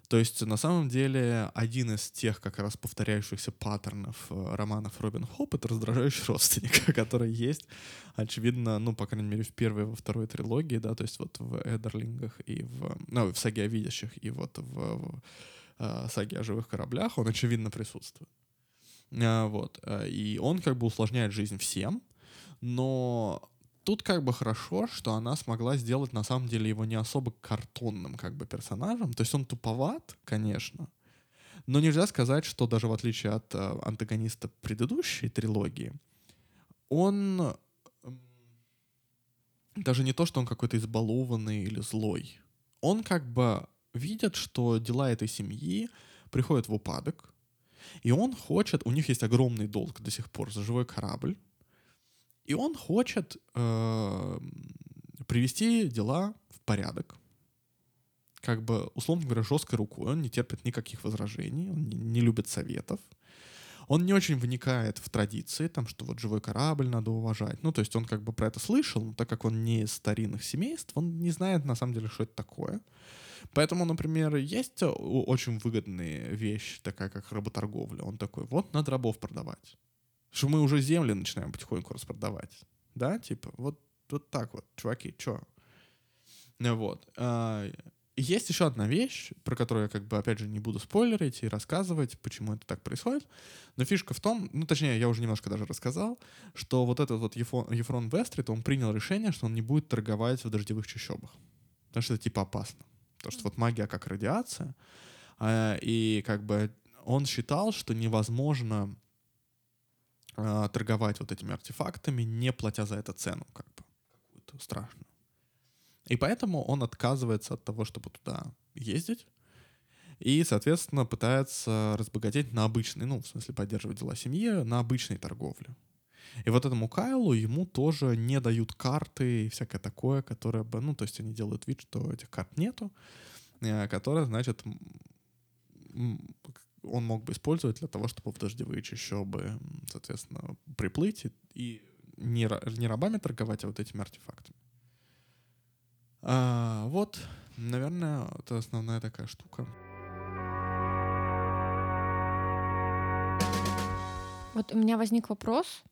То есть, на самом деле, один из тех как раз повторяющихся паттернов э, романов Робин Хоп — это раздражающий родственник, который есть, очевидно, ну, по крайней мере, в первой и во второй трилогии, да, то есть вот в Эдерлингах и в... Ну, в Саге о видящих и вот в э, саги о живых кораблях, он очевидно присутствует. Э, вот. Э, и он как бы усложняет жизнь всем, но тут как бы хорошо, что она смогла сделать на самом деле его не особо картонным как бы персонажем. То есть он туповат, конечно, но нельзя сказать, что даже в отличие от э, антагониста предыдущей трилогии, он даже не то, что он какой-то избалованный или злой. Он как бы видят, что дела этой семьи приходят в упадок, и он хочет, у них есть огромный долг до сих пор за живой корабль, и он хочет э, привести дела в порядок. Как бы, условно говоря, жесткой рукой. Он не терпит никаких возражений, он не, не любит советов. Он не очень вникает в традиции, там, что вот живой корабль надо уважать. Ну, то есть он как бы про это слышал, но так как он не из старинных семейств, он не знает на самом деле, что это такое. Поэтому, например, есть очень выгодная вещь, такая как работорговля. Он такой, вот надо рабов продавать. Что мы уже земли начинаем потихоньку распродавать. Да, типа, вот, вот так вот, чуваки, чё? Вот. А, есть еще одна вещь, про которую я как бы, опять же, не буду спойлерить и рассказывать, почему это так происходит. Но фишка в том, ну, точнее, я уже немножко даже рассказал, что вот этот вот Ефрон Вестрит, он принял решение, что он не будет торговать в дождевых чащобах. Потому что это типа опасно. Потому что вот магия как радиация. А, и как бы он считал, что невозможно а, торговать вот этими артефактами, не платя за это цену, как бы, какую-то страшную. И поэтому он отказывается от того, чтобы туда ездить, и, соответственно, пытается разбогатеть на обычной, ну, в смысле, поддерживать дела семьи, на обычной торговле. И вот этому Кайлу ему тоже не дают карты и всякое такое, которое бы, ну, то есть они делают вид, что этих карт нету, э, которое, значит, он мог бы использовать для того, чтобы в дождевые чащобы, соответственно, приплыть и не, не рабами торговать, а вот этими артефактами. А, вот, наверное, это основная такая штука. Вот у меня возник вопрос.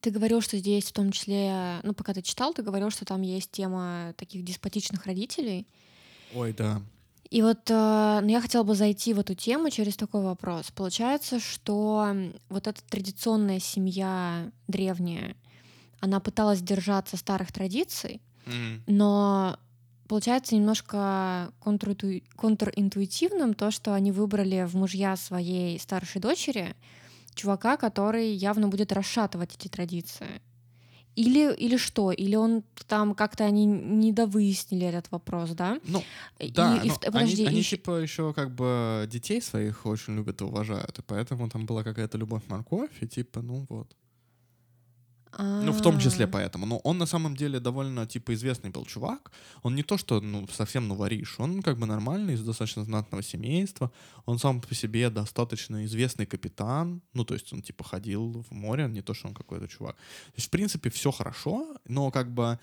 Ты говорил, что здесь в том числе, ну, пока ты читал, ты говорил, что там есть тема таких деспотичных родителей. Ой, да. И вот э, ну, я хотела бы зайти в эту тему через такой вопрос. Получается, что вот эта традиционная семья древняя, она пыталась держаться старых традиций, mm. но получается немножко контринту... контринтуитивным то, что они выбрали в мужья своей старшей дочери чувака, который явно будет расшатывать эти традиции. Или, или что? Или он там как-то они не довыяснили этот вопрос, да? Ну, И- да, и но в- подожди, они, они ещё- типа еще как бы детей своих очень любят и уважают, и поэтому там была какая-то любовь-морковь, и типа, ну вот. Ну, в том числе А, поэтому. Но он на самом деле довольно, типа, известный был чувак. Он не то, что, ну, совсем, ну, воришь. Он как бы нормальный, из достаточно знатного семейства. Он сам по себе достаточно известный капитан. Ну, то есть он, типа, ходил в море, не то, что он какой-то чувак. То есть, в принципе, все хорошо, но как бы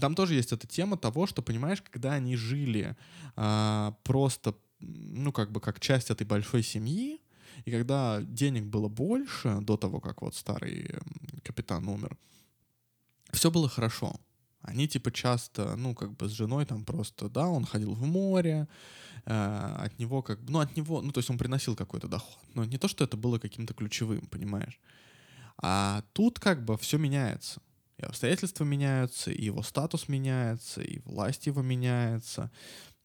там тоже есть эта тема того, что, понимаешь, когда они жили а, просто, ну, как бы как часть этой большой семьи, и когда денег было больше, до того, как вот старый капитан умер, все было хорошо. Они типа часто, ну, как бы с женой там просто, да, он ходил в море, э, от него как бы, ну, от него, ну, то есть он приносил какой-то доход. Но не то, что это было каким-то ключевым, понимаешь? А тут как бы все меняется. И обстоятельства меняются, и его статус меняется, и власть его меняется.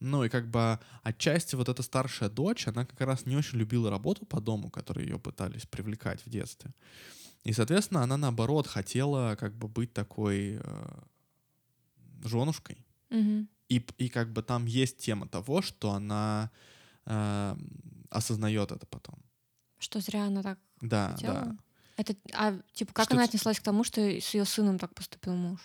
Ну и как бы отчасти вот эта старшая дочь, она как раз не очень любила работу по дому, которой ее пытались привлекать в детстве. И, соответственно, она наоборот хотела как бы быть такой э, женушкой. мгм. И, и как бы там есть тема того, что она э, осознает это потом. Что зря она так Да, хотела? да. Это, а, типа, как Что она отнеслась к тому, что с ее сыном так поступил муж?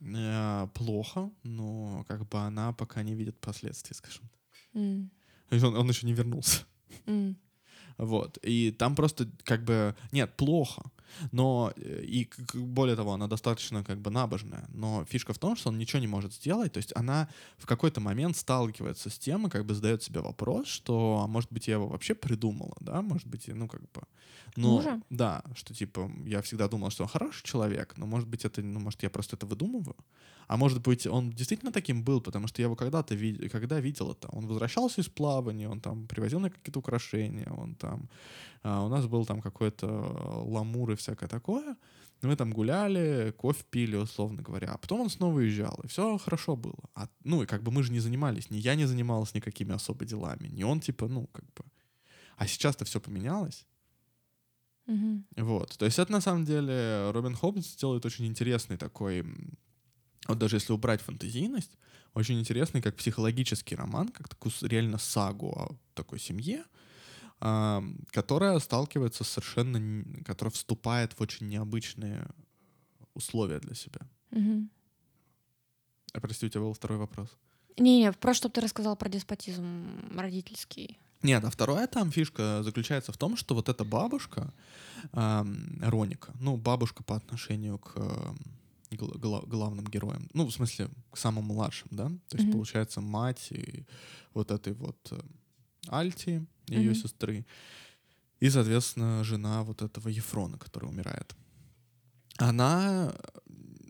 Э, плохо, но как бы она пока не видит последствий, скажем. То есть Он, он еще не вернулся. м, Вот. И там просто как бы... Нет, плохо. Но э, и более того, она достаточно как бы набожная. Но фишка в том, что он ничего не может сделать. То есть она в какой-то момент сталкивается с тем и как бы задает себе вопрос, что, а может быть, я его вообще придумала, да? Может быть, ну как бы... Но, Мужа? Да, что типа я всегда думала, что он хороший человек, но может быть это, ну может я просто это выдумываю, а может быть он действительно таким был, потому что я его когда-то видел, когда видел это, он возвращался из плавания, он там привозил мне какие-то украшения, он там, а, у нас был там какой-то ламур и всякое такое, мы там гуляли, кофе пили, условно говоря, а потом он снова уезжал, и все хорошо было. А, ну и как бы мы же не занимались, ни я не занималась никакими особо делами, ни он типа, ну как бы. А сейчас-то все поменялось. мгм. Вот. То есть это на самом деле Робин Хоббс делает очень интересный такой, вот даже если убрать фантазийность, очень интересный как психологический роман, как такую реально сагу о такой семье, которая сталкивается с совершенно, которая вступает в очень необычные условия для себя. Мгм. А, прости, у тебя был второй вопрос. Не-не, просто чтобы ты рассказал про деспотизм родительский. Нет, а вторая там фишка заключается в том, что вот эта бабушка, ам, Роника, ну, бабушка по отношению к гла- гла- главным героям, ну, в смысле, к самым младшим, да? То есть, Мгм. получается, мать и вот этой вот э, Альти, ее Мгм. сестры, и, соответственно, жена вот этого Ефрона, который умирает. Она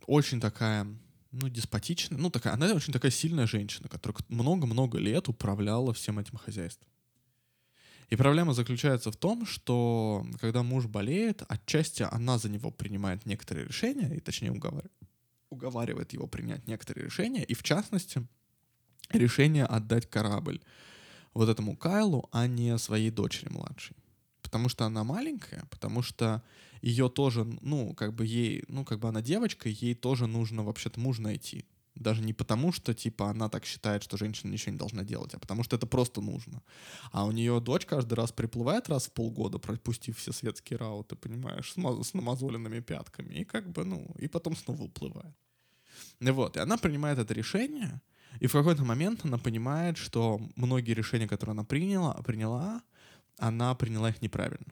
очень такая, ну, деспотичная, ну, такая, она очень такая сильная женщина, которая много-много лет управляла всем этим хозяйством. И проблема заключается в том, что когда муж болеет, отчасти она за него принимает некоторые решения, и точнее уговаривает, уговаривает его принять некоторые решения, и в частности решение отдать корабль вот этому Кайлу, а не своей дочери младшей. Потому что она маленькая, потому что ее тоже, ну, как бы ей, ну, как бы она девочка, ей тоже нужно вообще-то муж найти. Даже не потому, что, типа, она так считает, что женщина ничего не должна делать, а потому что это просто нужно. А у нее дочь каждый раз приплывает раз в полгода, пропустив все светские рауты, понимаешь, с, ма- с намазоленными пятками, и как бы, ну, и потом снова уплывает. И вот, и она принимает это решение, и в какой-то момент она понимает, что многие решения, которые она приняла, приняла, она приняла их неправильно.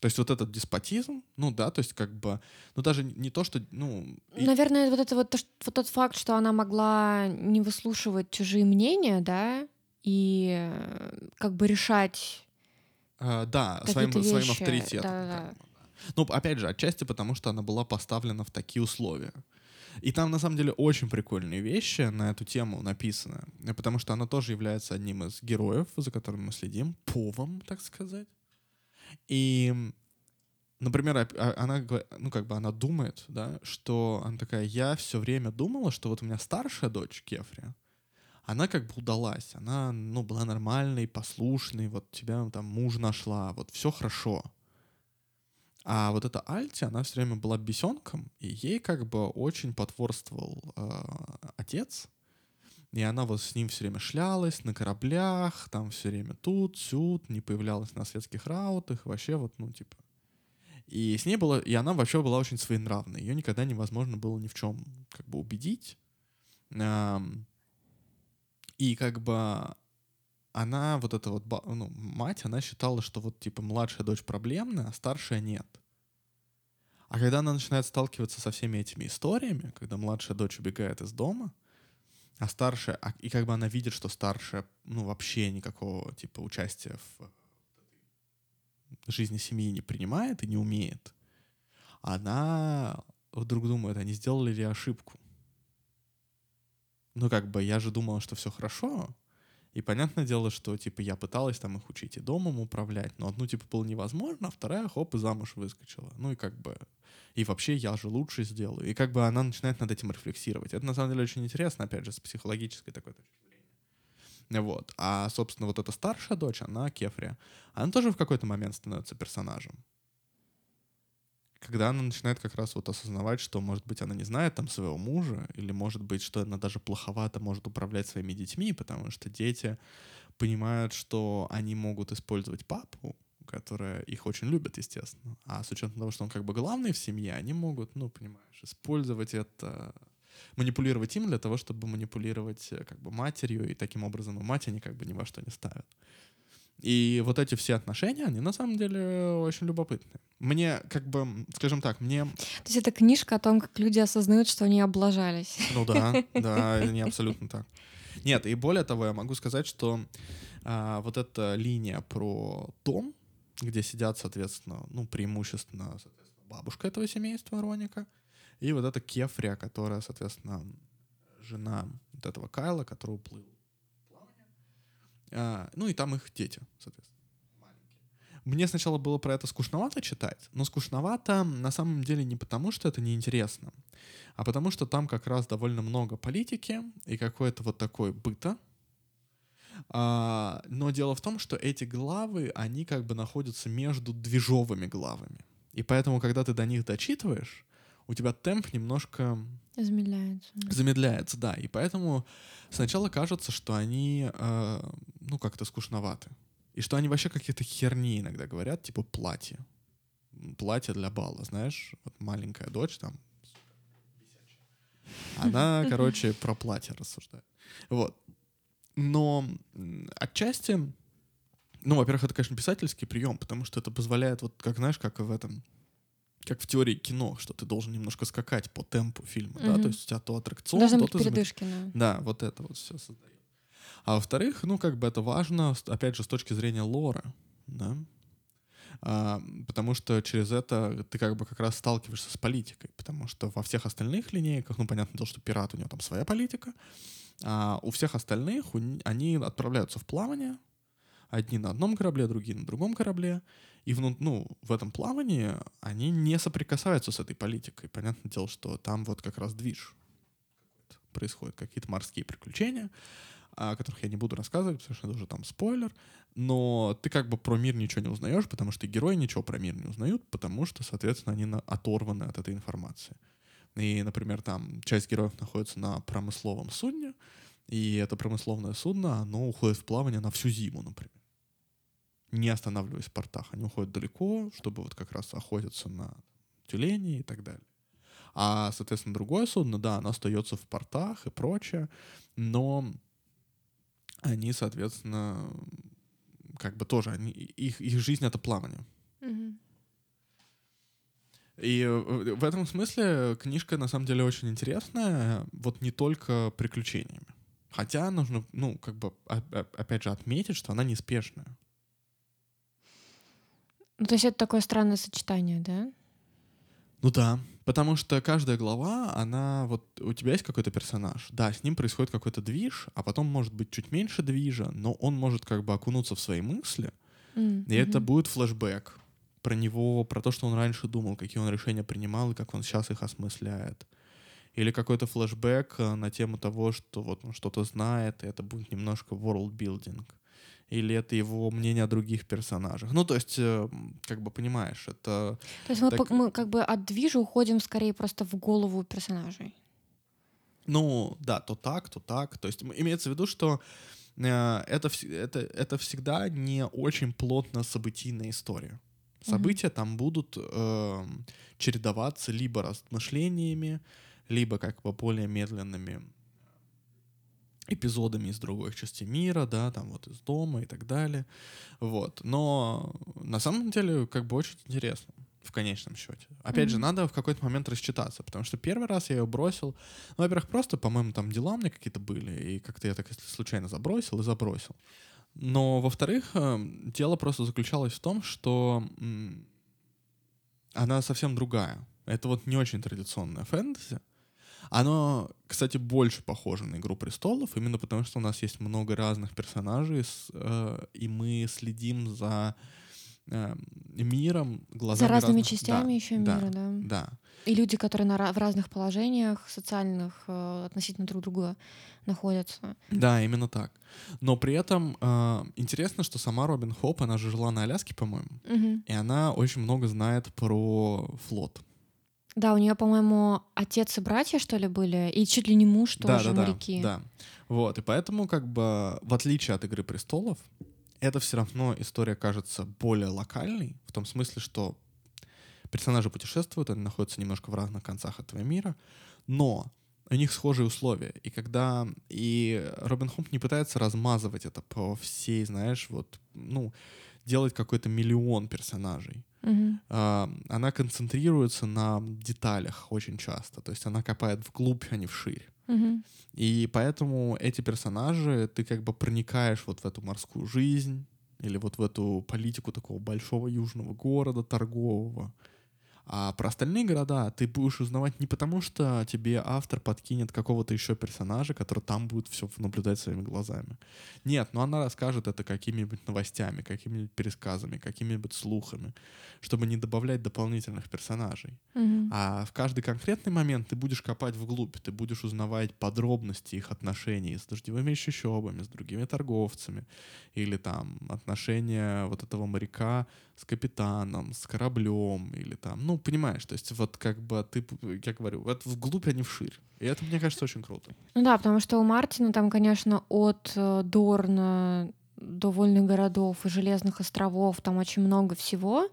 То есть вот этот деспотизм, ну да, то есть как бы, ну даже не то, что, ну... и- Наверное, вот это вот, то, что- вот тот факт, что она могла не выслушивать чужие мнения, да, и э, как бы решать А, да, своим, какие-то своим вещи. авторитетом. Бы, да. Ну, опять же, отчасти потому, что она была поставлена в такие условия. И там, на самом деле, очень прикольные вещи на эту тему написаны. Потому что она тоже является одним из героев, за которым мы следим, повом, так сказать. И, например, а- она, ну, как бы она думает, да, что она такая, я все время думала, что вот у меня старшая дочь, Кефри, она как бы удалась, она, ну, была нормальной, послушной, вот тебя там муж нашла, вот все хорошо. А вот эта Альти, она все время была бесенком, и ей как бы очень потворствовал э, отец. И она вот с ним все время шлялась на кораблях, там все время тут, сюд, не появлялась на светских раутах, вообще вот, ну, типа. И с ней было, и она вообще была очень своенравной. Ее никогда невозможно было ни в чем как бы убедить. И как бы она, вот эта вот ну, мать, она считала, что вот типа младшая дочь проблемная, а старшая нет. А когда она начинает сталкиваться со всеми этими историями, когда младшая дочь убегает из дома, а старшая, а, и как бы она видит, что старшая, ну, вообще никакого типа участия в жизни семьи не принимает и не умеет, она вдруг думает, они сделали ли ошибку. Ну, как бы, я же думала, что все хорошо, и понятное дело, что, типа, я пыталась там их учить и домом управлять, но одну, типа, было невозможно, а вторая, хоп, и замуж выскочила. Ну и как бы... И вообще я же лучше сделаю. И как бы она начинает над этим рефлексировать. Это, на самом деле, очень интересно, опять же, с психологической такой точки зрения. Вот. А, собственно, вот эта старшая дочь, она Кефрия, она тоже в какой-то момент становится персонажем когда она начинает как раз вот осознавать, что, может быть, она не знает там своего мужа, или, может быть, что она даже плоховато может управлять своими детьми, потому что дети понимают, что они могут использовать папу, которая их очень любит, естественно. А с учетом того, что он как бы главный в семье, они могут, ну, понимаешь, использовать это, манипулировать им для того, чтобы манипулировать э, как бы матерью, и таким образом и мать они как бы ни во что не ставят. И вот эти все отношения, они на самом деле очень любопытны. Мне, как бы, скажем так, мне... То есть это книжка о том, как люди осознают, что они облажались. Ну да, да, не абсолютно так. Нет, и более того, я могу сказать, что а, вот эта линия про дом, где сидят, соответственно, ну, преимущественно, соответственно, бабушка этого семейства, Роника, и вот эта Кефрия, которая, соответственно, жена вот этого Кайла, который уплыл а, ну и там их дети, соответственно. Мне сначала было про это скучновато читать, но скучновато на самом деле не потому, что это неинтересно, а потому что там как раз довольно много политики и какой-то вот такой быта. А, но дело в том, что эти главы, они как бы находятся между движовыми главами. И поэтому, когда ты до них дочитываешь, у тебя темп немножко... Замедляется. Замедляется, да. И поэтому сначала кажется, что они, э, ну, как-то скучноваты. И что они вообще какие-то херни иногда говорят, типа платье. Платье для бала, знаешь? Вот маленькая дочь там, она, короче, про платье рассуждает. Вот. Но отчасти, ну, во-первых, это, конечно, писательский прием, потому что это позволяет, вот как, знаешь, как в этом как в теории кино, что ты должен немножко скакать по темпу фильма, mm-hmm. да, то есть у тебя то аттракцион, Должны то быть ты передышки, замеч... да. да, вот это вот все создает. А во-вторых, ну как бы это важно, опять же, с точки зрения лора, да, а, потому что через это ты как бы как раз сталкиваешься с политикой, потому что во всех остальных линейках, ну понятное дело, что пират у него там своя политика, а у всех остальных у, они отправляются в плавание, одни на одном корабле, другие на другом корабле, и в, ну, в этом плавании они не соприкасаются с этой политикой. Понятное дело, что там вот как раз движ происходит, какие-то морские приключения, о которых я не буду рассказывать, потому что это уже там спойлер. Но ты как бы про мир ничего не узнаешь, потому что герои ничего про мир не узнают, потому что, соответственно, они оторваны от этой информации. И, например, там часть героев находится на промысловом судне, и это промысловное судно, оно уходит в плавание на всю зиму, например не останавливаясь в портах. Они уходят далеко, чтобы вот как раз охотиться на тюленей и так далее. А, соответственно, другое судно, да, оно остается в портах и прочее, но они, соответственно, как бы тоже, они, их, их жизнь — это плавание. Mm-hmm. И в этом смысле книжка на самом деле очень интересная, вот не только приключениями. Хотя нужно, ну, как бы, опять же, отметить, что она неспешная. Ну, то есть это такое странное сочетание, да? Ну да, потому что каждая глава, она вот у тебя есть какой-то персонаж, да, с ним происходит какой-то движ, а потом может быть чуть меньше движа, но он может как бы окунуться в свои мысли, mm-hmm. и это будет флешбэк про него, про то, что он раньше думал, какие он решения принимал и как он сейчас их осмысляет. Или какой-то флешбэк э, на тему того, что вот он что-то знает, и это будет немножко world building. Или это его мнение о других персонажах. Ну, то есть, э, как бы понимаешь, это... То есть мы, Так- мы как бы от движа уходим скорее просто в голову персонажей. Ну, да, то так, то так. То есть имеется в виду, что э, это, это, это всегда не очень плотно событийная история. События там будут эм, чередоваться либо размышлениями, либо как бы более медленными эпизодами из других частей мира, да, там вот из дома и так далее. Вот. Но на самом деле как бы очень интересно в конечном счете. Опять же, Мгм. надо в какой-то момент рассчитаться, потому что первый раз я ее бросил, ну, во-первых, просто, по-моему, там дела у меня какие-то были, и как-то я так случайно забросил и забросил. Но, во-вторых, эм, дело просто заключалось в том, что она совсем другая. Это вот не очень традиционная фэнтези. Оно, кстати, больше похоже на «Игру престолов», именно потому что у нас есть много разных персонажей, с, э, и мы следим за э, миром, глазами За разными разных- частями да, еще да, мира, да. Да, И люди, которые на, в разных положениях социальных э, относительно друг друга находятся. да, именно так. Но при этом э, интересно, что сама Робин Хоп, она же жила на Аляске, по-моему, Мгм. и она очень много знает про флот. Да, у нее, по-моему, отец и братья, что ли, были, и чуть ли не муж да, тоже да, моряки. Да, да. Вот, и поэтому, как бы, в отличие от «Игры престолов», это все равно история кажется более локальной, в том смысле, что персонажи путешествуют, они находятся немножко в разных концах этого мира, но у них схожие условия. И когда... И Робин Худ не пытается размазывать это по всей, знаешь, вот, ну, делать какой-то миллион персонажей. А, она концентрируется на деталях очень часто. То есть она копает вглубь, а не вширь. Мгм. И поэтому эти персонажи, ты как бы проникаешь вот в эту морскую жизнь или вот в эту политику такого большого южного города, торгового. А про остальные города ты будешь узнавать не потому, что тебе автор подкинет какого-то еще персонажа, который там будет все наблюдать своими глазами. Нет, но она расскажет это какими-нибудь новостями, какими-нибудь пересказами, какими-нибудь слухами, чтобы не добавлять дополнительных персонажей. Мгм. А в каждый конкретный момент ты будешь копать вглубь, ты будешь узнавать подробности их отношений с дождевыми чащобами, с другими торговцами, или там отношения вот этого моряка с капитаном, с кораблем, или там, ну, понимаешь, то есть вот как бы ты, я говорю, вот вглубь, а не вширь. И это, мне кажется, очень круто. Ну да, потому что у Мартина там, конечно, от э, Дорна до Вольных городов и Железных островов там очень много всего.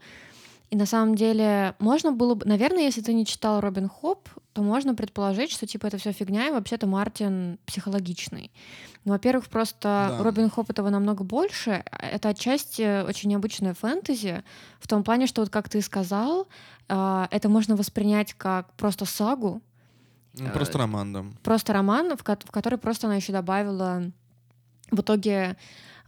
И на самом деле можно было бы, наверное, если ты не читал Робин Хоп, то можно предположить, что типа это все фигня, и вообще-то Мартин психологичный. Ну, во-первых, просто Да. Робин Хоп этого намного больше. Это отчасти очень необычная фэнтези, в том плане, что вот как ты сказал, это можно воспринять как просто сагу, Ну, Просто роман, да. просто роман, в, ко- в который просто она еще добавила в итоге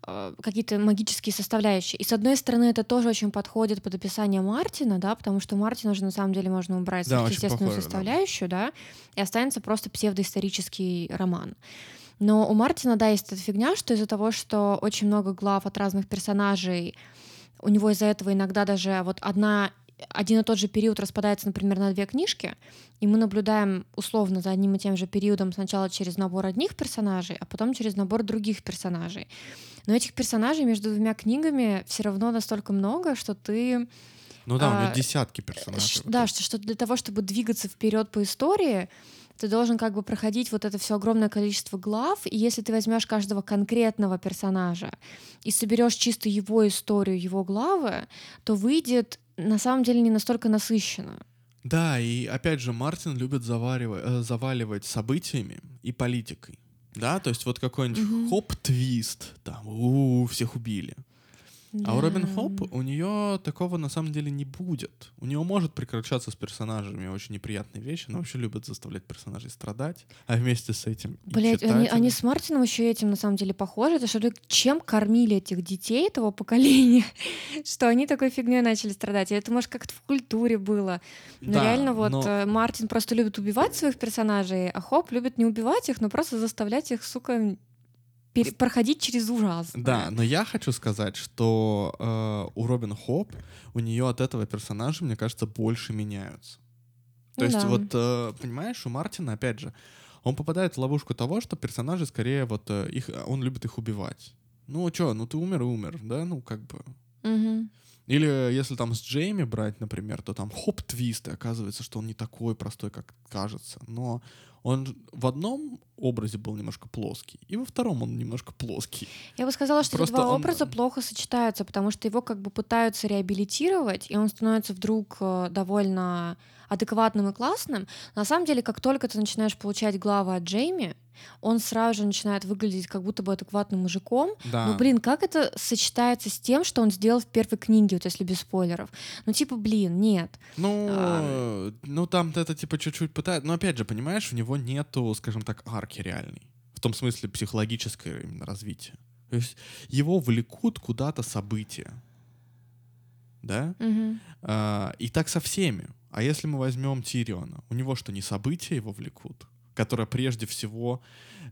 э, какие-то магические составляющие. И с одной стороны, это тоже очень подходит под описание Мартина, да, потому что Мартина же на самом деле можно убрать Да, очень сверхъестественную похоже, да. составляющую, да, и останется просто псевдоисторический роман. Но у Мартина, да, есть эта фигня, что из-за того, что очень много глав от разных персонажей, у него из-за этого иногда даже вот одна один и тот же период распадается, например, на две книжки, и мы наблюдаем условно за одним и тем же периодом сначала через набор одних персонажей, а потом через набор других персонажей. Но этих персонажей между двумя книгами все равно настолько много, что ты Ну да, у а, него десятки Ш- персонажей. Да, что, что для того, чтобы двигаться вперед по истории, ты должен как бы проходить вот это все огромное количество глав, и если ты возьмешь каждого конкретного персонажа и соберешь чисто его историю, его главы, то выйдет на самом деле не настолько насыщенно. Да, и опять же, Мартин любит заваривать, э, заваливать событиями и политикой. Да, то есть вот какой-нибудь Мгм. хоп-твист, там, у всех убили. А у Робин Да. Хоп у нее такого на самом деле не будет. У нее может прекращаться с персонажами очень неприятные вещи, но вообще любит заставлять персонажей страдать, а вместе с этим Блять, они, они с Мартином еще этим на самом деле похожи. Это что чем кормили этих детей того поколения, что они такой фигней начали страдать. И это, может, как-то в культуре было. Но Да, реально вот но- э, Мартин просто любит убивать своих персонажей, а Хоп любит не убивать их, но просто заставлять их, сука, пере- проходить через ужасное. Да, но я хочу сказать, что э, у Робин Хоп у нее от этого персонажа, мне кажется, больше меняются. То Ну есть да. вот, э, понимаешь, у Мартина, опять же, он попадает в ловушку того, что персонажи скорее вот э, их, он любит их убивать. Ну, что, ну ты умер и умер, да, ну, как бы. Мгм. Или если там с Джейми брать, например, то там хоп-твист, и оказывается, что он не такой простой, как кажется. Но он в одном образе был немножко плоский, и во втором он немножко плоский. Я бы сказала, что Просто эти два он- образа плохо сочетаются, потому что его как бы пытаются реабилитировать, и он становится вдруг э, довольно адекватным и классным. На самом деле, как только ты начинаешь получать главы от Джейми, он сразу же начинает выглядеть как будто бы адекватным мужиком. Да. Ну, блин, как это сочетается с тем, что он сделал в первой книге, вот если без спойлеров? Ну, типа, блин, нет. Ну, А. ну там это типа чуть-чуть пытает. Но опять же, понимаешь, у него нету, скажем так, арки реальной. В том смысле психологическое именно развитие. То есть его влекут куда-то события. Да? Мгм. А, и так со всеми. А если мы возьмем Тириона, у него что, не события его влекут? Которое прежде всего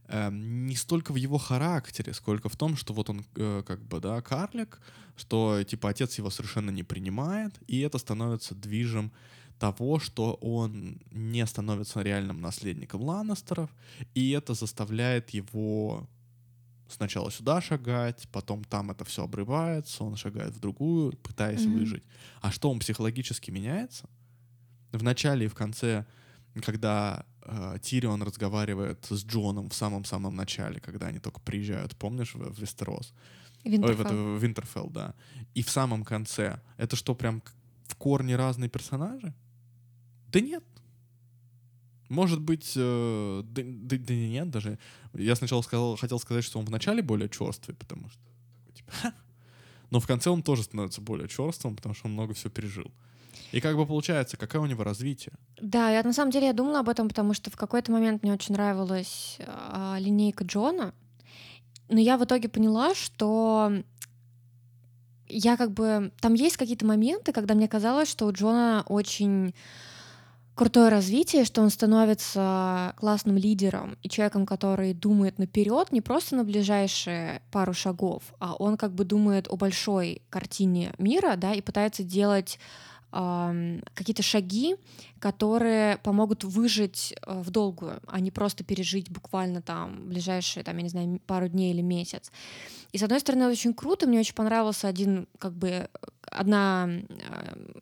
эм, не столько в его характере, сколько в том, что вот он э, как бы, да, карлик, что типа отец его совершенно не принимает, и это становится движем того, что он не становится реальным наследником Ланнестеров, и это заставляет его сначала сюда шагать, потом там это все обрывается, он шагает в другую, пытаясь Мгм. выжить. А что он психологически меняется? В начале и в конце, когда э, Тирион разговаривает с Джоном в самом-самом начале, когда они только приезжают, помнишь, в, в Вестерос? Ой, в, Винтерфелл. в Винтерфелл, да. И в самом конце. Это что, прям в корне разные персонажи? Да нет. Может быть, э, да, да- да нет даже. Я сначала сказал, хотел сказать, что он в начале более черствый, потому что такой, типа, «Ха». но в конце он тоже становится более черствым, потому что он много всего пережил. И как бы получается, какое у него развитие? Да, я на самом деле я думала об этом, потому что в какой-то момент мне очень нравилась а, линейка Джона, но я в итоге поняла, что я как бы там есть какие-то моменты, когда мне казалось, что у Джона очень крутое развитие, что он становится классным лидером и человеком, который думает наперед, не просто на ближайшие пару шагов, а он как бы думает о большой картине мира, да, и пытается делать какие-то шаги, которые помогут выжить э, в долгую, а не просто пережить буквально там ближайшие, там, я не знаю, пару дней или месяц. И с одной стороны, это очень круто, мне очень понравился один, как бы, одна э,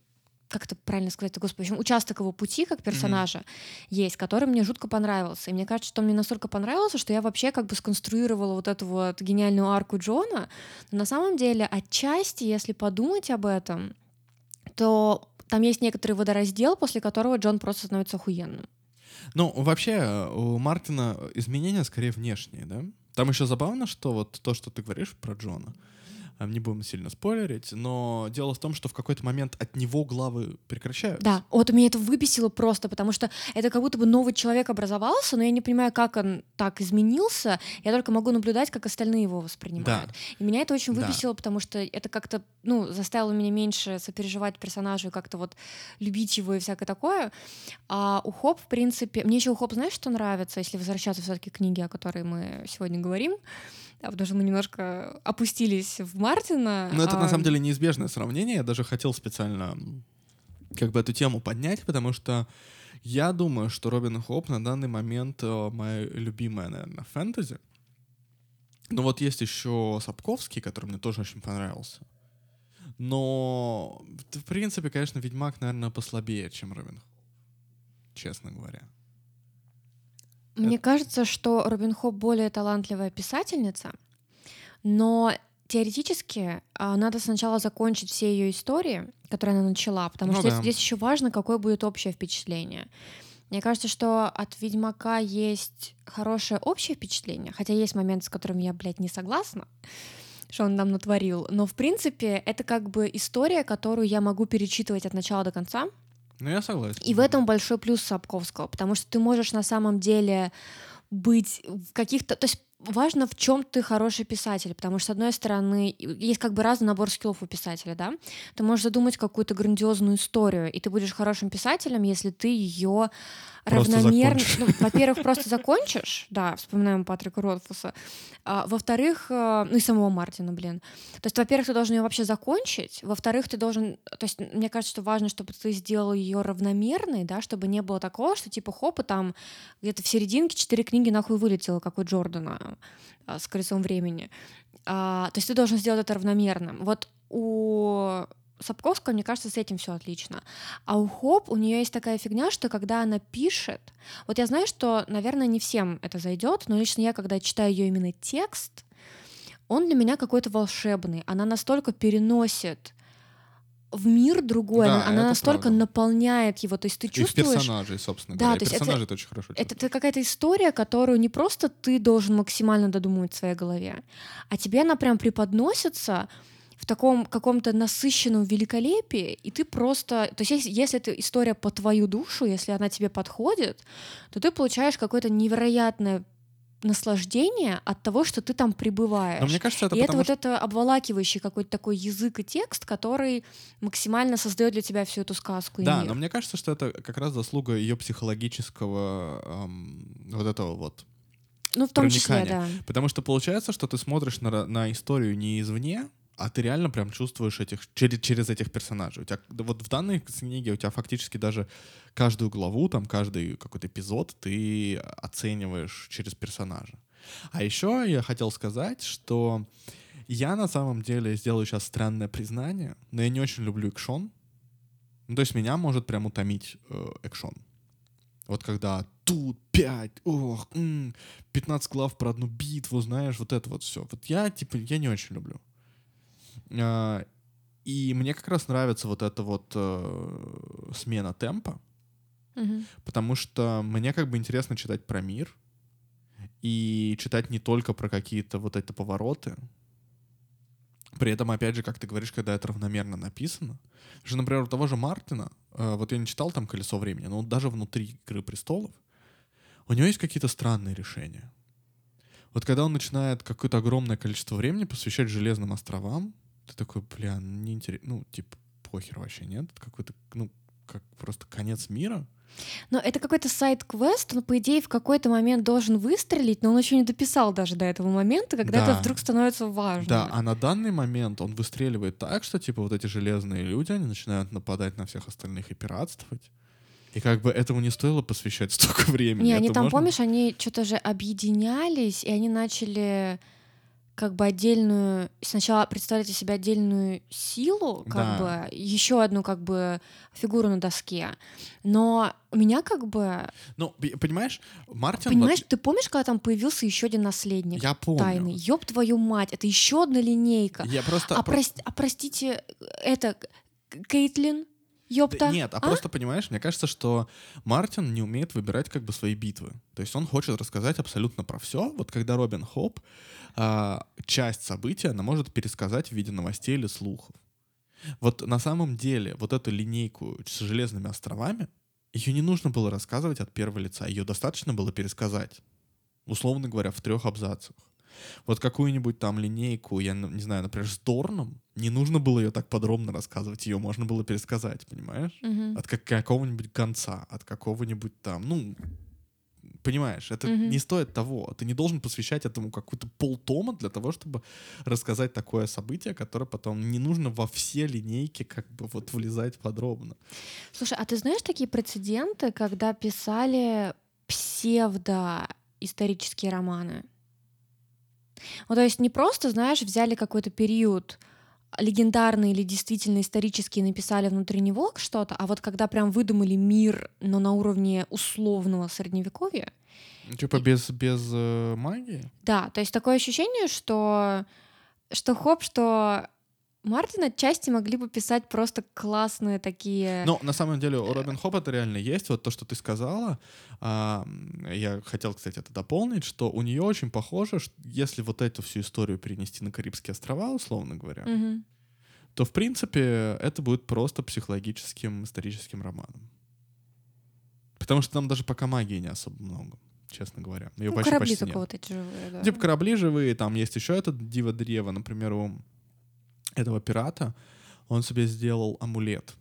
как это правильно сказать, господи, в общем, участок его пути как персонажа есть, который мне жутко понравился. И мне кажется, что он мне настолько понравился, что я вообще как бы сконструировала вот эту вот гениальную арку Джона. Но на самом деле, отчасти, если подумать об этом, то там есть некоторый водораздел, после которого Джон просто становится охуенным. Ну, вообще, э, у Мартина изменения скорее внешние, да? Там еще забавно, что вот то, что ты говоришь про Джона, не будем сильно спойлерить, но дело в том, что в какой-то момент от него главы прекращаются. Да, вот меня это выписило просто, потому что это как будто бы новый человек образовался, но я не понимаю, как он так изменился. Я только могу наблюдать, как остальные его воспринимают. И меня это очень Да. выписило, потому что это как-то, ну, заставило меня меньше сопереживать персонажу и как-то вот любить его и всякое такое. А у Хоп, в принципе, мне еще у Хоп, знаешь, что нравится, если возвращаться все-таки к книге, о которой мы сегодня говорим, Да, потому что мы немножко опустились в Мартина. Но это на а, самом деле неизбежное сравнение. Я даже хотел специально как бы эту тему поднять, потому что я думаю, что Робин Хоп на данный момент э, моя любимая, наверное, фэнтези. Но вот есть еще Сапковский, который мне тоже очень понравился. Но, в принципе, конечно, Ведьмак, наверное, послабее, чем Робин Худ. Честно говоря. Мне кажется, что Робин Хоп более талантливая писательница, но теоретически а, надо сначала закончить все ее истории, которые она начала, потому Ну что да. здесь еще важно, какое будет общее впечатление. Мне кажется, что от Ведьмака есть хорошее общее впечатление, хотя есть моменты, с которыми я, блядь, не согласна, что он нам натворил. Но, в принципе, это как бы история, которую я могу перечитывать от начала до конца, Ну, я согласен. и в этом большой плюс Сапковского, потому что ты можешь на самом деле быть в каких-то... То есть важно, в чем ты хороший писатель, потому что, с одной стороны, есть как бы разный набор скиллов у писателя, да? Ты можешь задумать какую-то грандиозную историю, и ты будешь хорошим писателем, если ты ее равномерно... Ну, во-первых, просто закончишь, да, вспоминаем Патрика Ротфуса. А, во-вторых, э, ну и самого Мартина, блин. То есть, во-первых, ты должен ее вообще закончить, во-вторых, ты должен... То есть, мне кажется, что важно, чтобы ты сделал ее равномерной, да, чтобы не было такого, что типа хоп, и там где-то в серединке четыре книги нахуй вылетело, как у Джордана а, с колесом времени. А, то есть ты должен сделать это равномерным. Вот у Сапковского, мне кажется, с этим все отлично. А у Хоп у нее есть такая фигня, что когда она пишет, вот я знаю, что, наверное, не всем это зайдет, но лично я, когда читаю ее именно текст, он для меня какой-то волшебный. Она настолько переносит в мир другой, Да, она, она это настолько правда. наполняет его, то есть ты И в чувствуешь... персонажей, собственно Да, говоря. то есть это- персонажи это очень хорошо Это, это какая-то история, которую не просто ты должен максимально додумывать в своей голове, а тебе она прям преподносится в таком каком-то насыщенном великолепии, и ты просто... То есть если, если это история по твою душу, если она тебе подходит, то ты получаешь какое-то невероятное наслаждение от того, что ты там пребываешь. Но мне кажется, это и это вот что... это обволакивающий какой-то такой язык и текст, который максимально создает для тебя всю эту сказку. Да, но мне кажется, что это как раз заслуга ее психологического ам, вот этого вот. ну, в том числе, да. Потому что получается, что ты смотришь на, на историю не извне, а ты реально прям чувствуешь этих через, через этих персонажей. У тебя вот в данной книге у тебя фактически даже каждую главу, там каждый какой-то эпизод ты оцениваешь через персонажа. А еще я хотел сказать, что я на самом деле сделаю сейчас странное признание, но я не очень люблю экшон. Ну, то есть меня может прям утомить э, экшон. Вот когда тут 5, ох, м, 15 глав про одну битву, знаешь, вот это вот все. Вот я, типа, я не очень люблю. А, и мне как раз нравится вот эта вот э, смена темпа, Мгм. потому что мне как бы интересно читать про мир и читать не только про какие-то вот эти повороты. При этом, опять же, как ты говоришь, когда это равномерно написано. Же, например, у того же Мартина, э, вот я не читал там «Колесо времени», но даже внутри «Игры престолов» у него есть какие-то странные решения. Вот когда он начинает какое-то огромное количество времени посвящать Железным островам, ты такой, бля, ну, не интересно, ну, типа, похер вообще, нет? Это какой-то, ну, как просто конец мира. Но это какой-то сайт-квест, он, по идее, в какой-то момент должен выстрелить, но он еще не дописал даже до этого момента, когда Да. это вдруг становится важным. Да, а на данный момент он выстреливает так, что типа вот эти железные люди, они начинают нападать на всех остальных и пиратствовать. И как бы этому не стоило посвящать столько времени. Не, они Это там, можно- помнишь, они что-то же объединялись, и они начали как бы отдельную, сначала представлять из себя отдельную силу, как Да. бы, еще одну как бы фигуру на доске. Но у меня как бы, Ну, понимаешь, Мартин... понимаешь, вот- ты помнишь, когда там появился еще один наследник я помню. тайный? Ёб твою мать, это еще одна линейка. Я просто... А, про- прос- а простите, это К- Кейтлин? Да Ёпта. Нет, а, просто понимаешь, мне кажется, что Мартин не умеет выбирать как бы свои битвы. То есть он хочет рассказать абсолютно про все. Вот когда Робин Хоп а, часть события она может пересказать в виде новостей или слухов. Вот на самом деле вот эту линейку с железными островами ее не нужно было рассказывать от первого лица, ее достаточно было пересказать, условно говоря, в трех абзацах. Вот какую-нибудь там линейку, я не знаю, например, с Дорном, не нужно было ее так подробно рассказывать, ее можно было пересказать, понимаешь? Мгм. От как- какого-нибудь конца, от какого-нибудь там, ну, понимаешь, это Мгм. не стоит того. Ты не должен посвящать этому какую-то полтома для того, чтобы рассказать такое событие, которое потом не нужно во все линейки как бы вот влезать подробно. Слушай, а ты знаешь такие прецеденты, когда писали псевдоисторические романы? Ну, то есть не просто, знаешь, взяли какой-то период легендарный или действительно исторический и написали внутри него что-то, а вот когда прям выдумали мир, но на уровне условного средневековья, Типа без, без э, магии? да, то есть такое ощущение, что, что хоп, что Мартин отчасти могли бы писать просто классные такие... Но на самом деле у Робин Хоп это реально есть. Вот то, что ты сказала, а, я хотел, кстати, это дополнить, что у нее очень похоже, что если вот эту всю историю перенести на Карибские острова, условно говоря, Мгм. то, в принципе, это будет просто психологическим историческим романом. Потому что там даже пока магии не особо много, честно говоря. Ее Ну, почти, корабли почти только нет. вот эти живые, да. Типа корабли живые, там есть еще этот Дива Древо, например, у этого пирата, он себе сделал амулет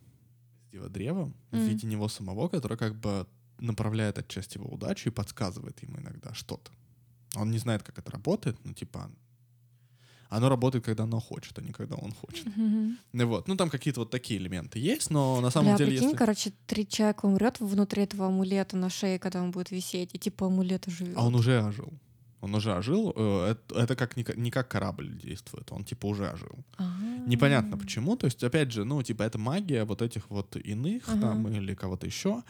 из Дива Древа в Мгм. виде него самого, который как бы направляет отчасти его удачу и подсказывает ему иногда что-то. Он не знает, как это работает, но типа оно работает, когда оно хочет, а не когда он хочет. Мгм. Ну вот, ну там какие-то вот такие элементы есть, но на самом Бля, деле, прикинь, если... короче, три человека умрет внутри этого амулета на шее, когда он будет висеть, и типа амулет живет. А он уже ожил. Он уже ожил. э, Это, это как не, ка- не как корабль действует. Он типа уже ожил. А. Непонятно почему. То есть, опять же, ну, типа, это магия вот этих вот иных Ага. там или кого-то еще,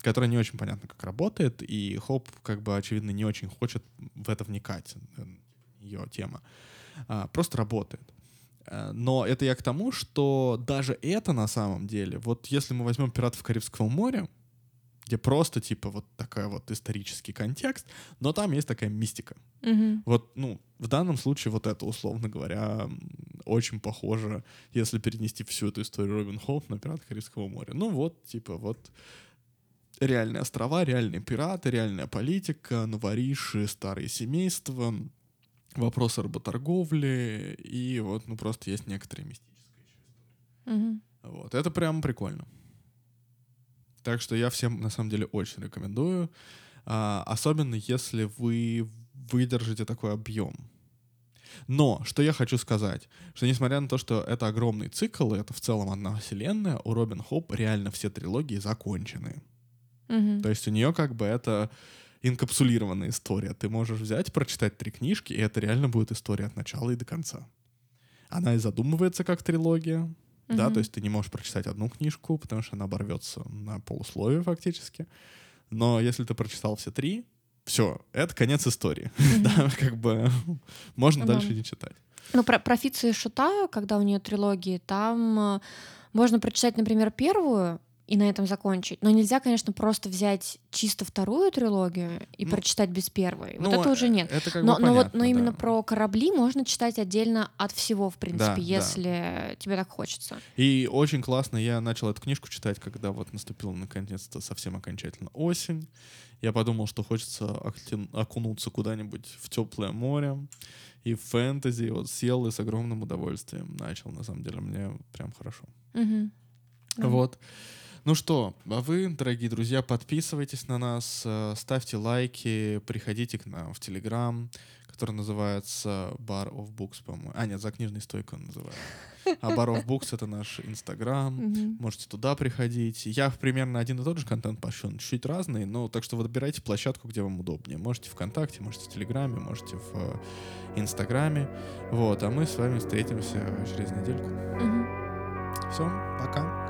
которая не очень понятно, как работает. И Хоп, как бы, очевидно, не очень хочет в это вникать. Ее тема. А, просто работает. Э, Но это я к тому, что даже это на самом деле, вот если мы возьмем «Пиратов Карибского моря», где просто типа вот такой вот исторический контекст, но там есть такая мистика. Мгм. Вот, ну, в данном случае вот это, условно говоря, очень похоже, если перенести всю эту историю Робин Хоуп на «Пираты Карибского моря». Ну вот, типа, вот реальные острова, реальные пираты, реальная политика, новориши, старые семейства, вопросы работорговли, и вот, ну, просто есть некоторые мистические Мгм. вот, это прям прикольно. Так что я всем, на самом деле, очень рекомендую. А, особенно, если вы выдержите такой объем. Но, что я хочу сказать, что несмотря на то, что это огромный цикл, и это в целом одна вселенная, у Робин Хоп реально все трилогии закончены. Мгм. То есть у нее как бы это инкапсулированная история. Ты можешь взять, прочитать три книжки, и это реально будет история от начала и до конца. Она и задумывается как трилогия, да, Мгм. то есть ты не можешь прочитать одну книжку, потому что она оборвется на полусловие фактически. Но если ты прочитал все три, все, это конец истории. Да, как бы можно Да. дальше не читать. Ну, про, про Фица и Шута, когда у нее трилогии, там э, можно прочитать, например, первую и на этом закончить. Но нельзя, конечно, просто взять чисто вторую трилогию и Ну, прочитать без первой. Вот Ну, это уже нет. Это как Но, бы но вот, понятно, но именно да. про корабли можно читать отдельно от всего, в принципе, Да, да. если тебе так хочется. И очень классно, я начал эту книжку читать, когда вот наступила наконец-то совсем окончательно осень. Я подумал, что хочется окунуться куда-нибудь в теплое море и в фэнтези. И Вот сел и с огромным удовольствием начал. На самом деле, мне прям хорошо. Да. Вот. Ну что, а вы, дорогие друзья, подписывайтесь на нас, э, ставьте лайки, приходите к нам в Телеграм, который называется Bar of Books, по-моему. А, нет, за книжной стойкой он называется. А Bar of Books — это наш Инстаграм. Можете туда приходить. Я примерно один и тот же контент пощу, чуть разный, но так что выбирайте площадку, где вам удобнее. Можете ВКонтакте, можете в Телеграме, можете в э, Инстаграме. Вот, а мы с вами встретимся через недельку. Все, пока.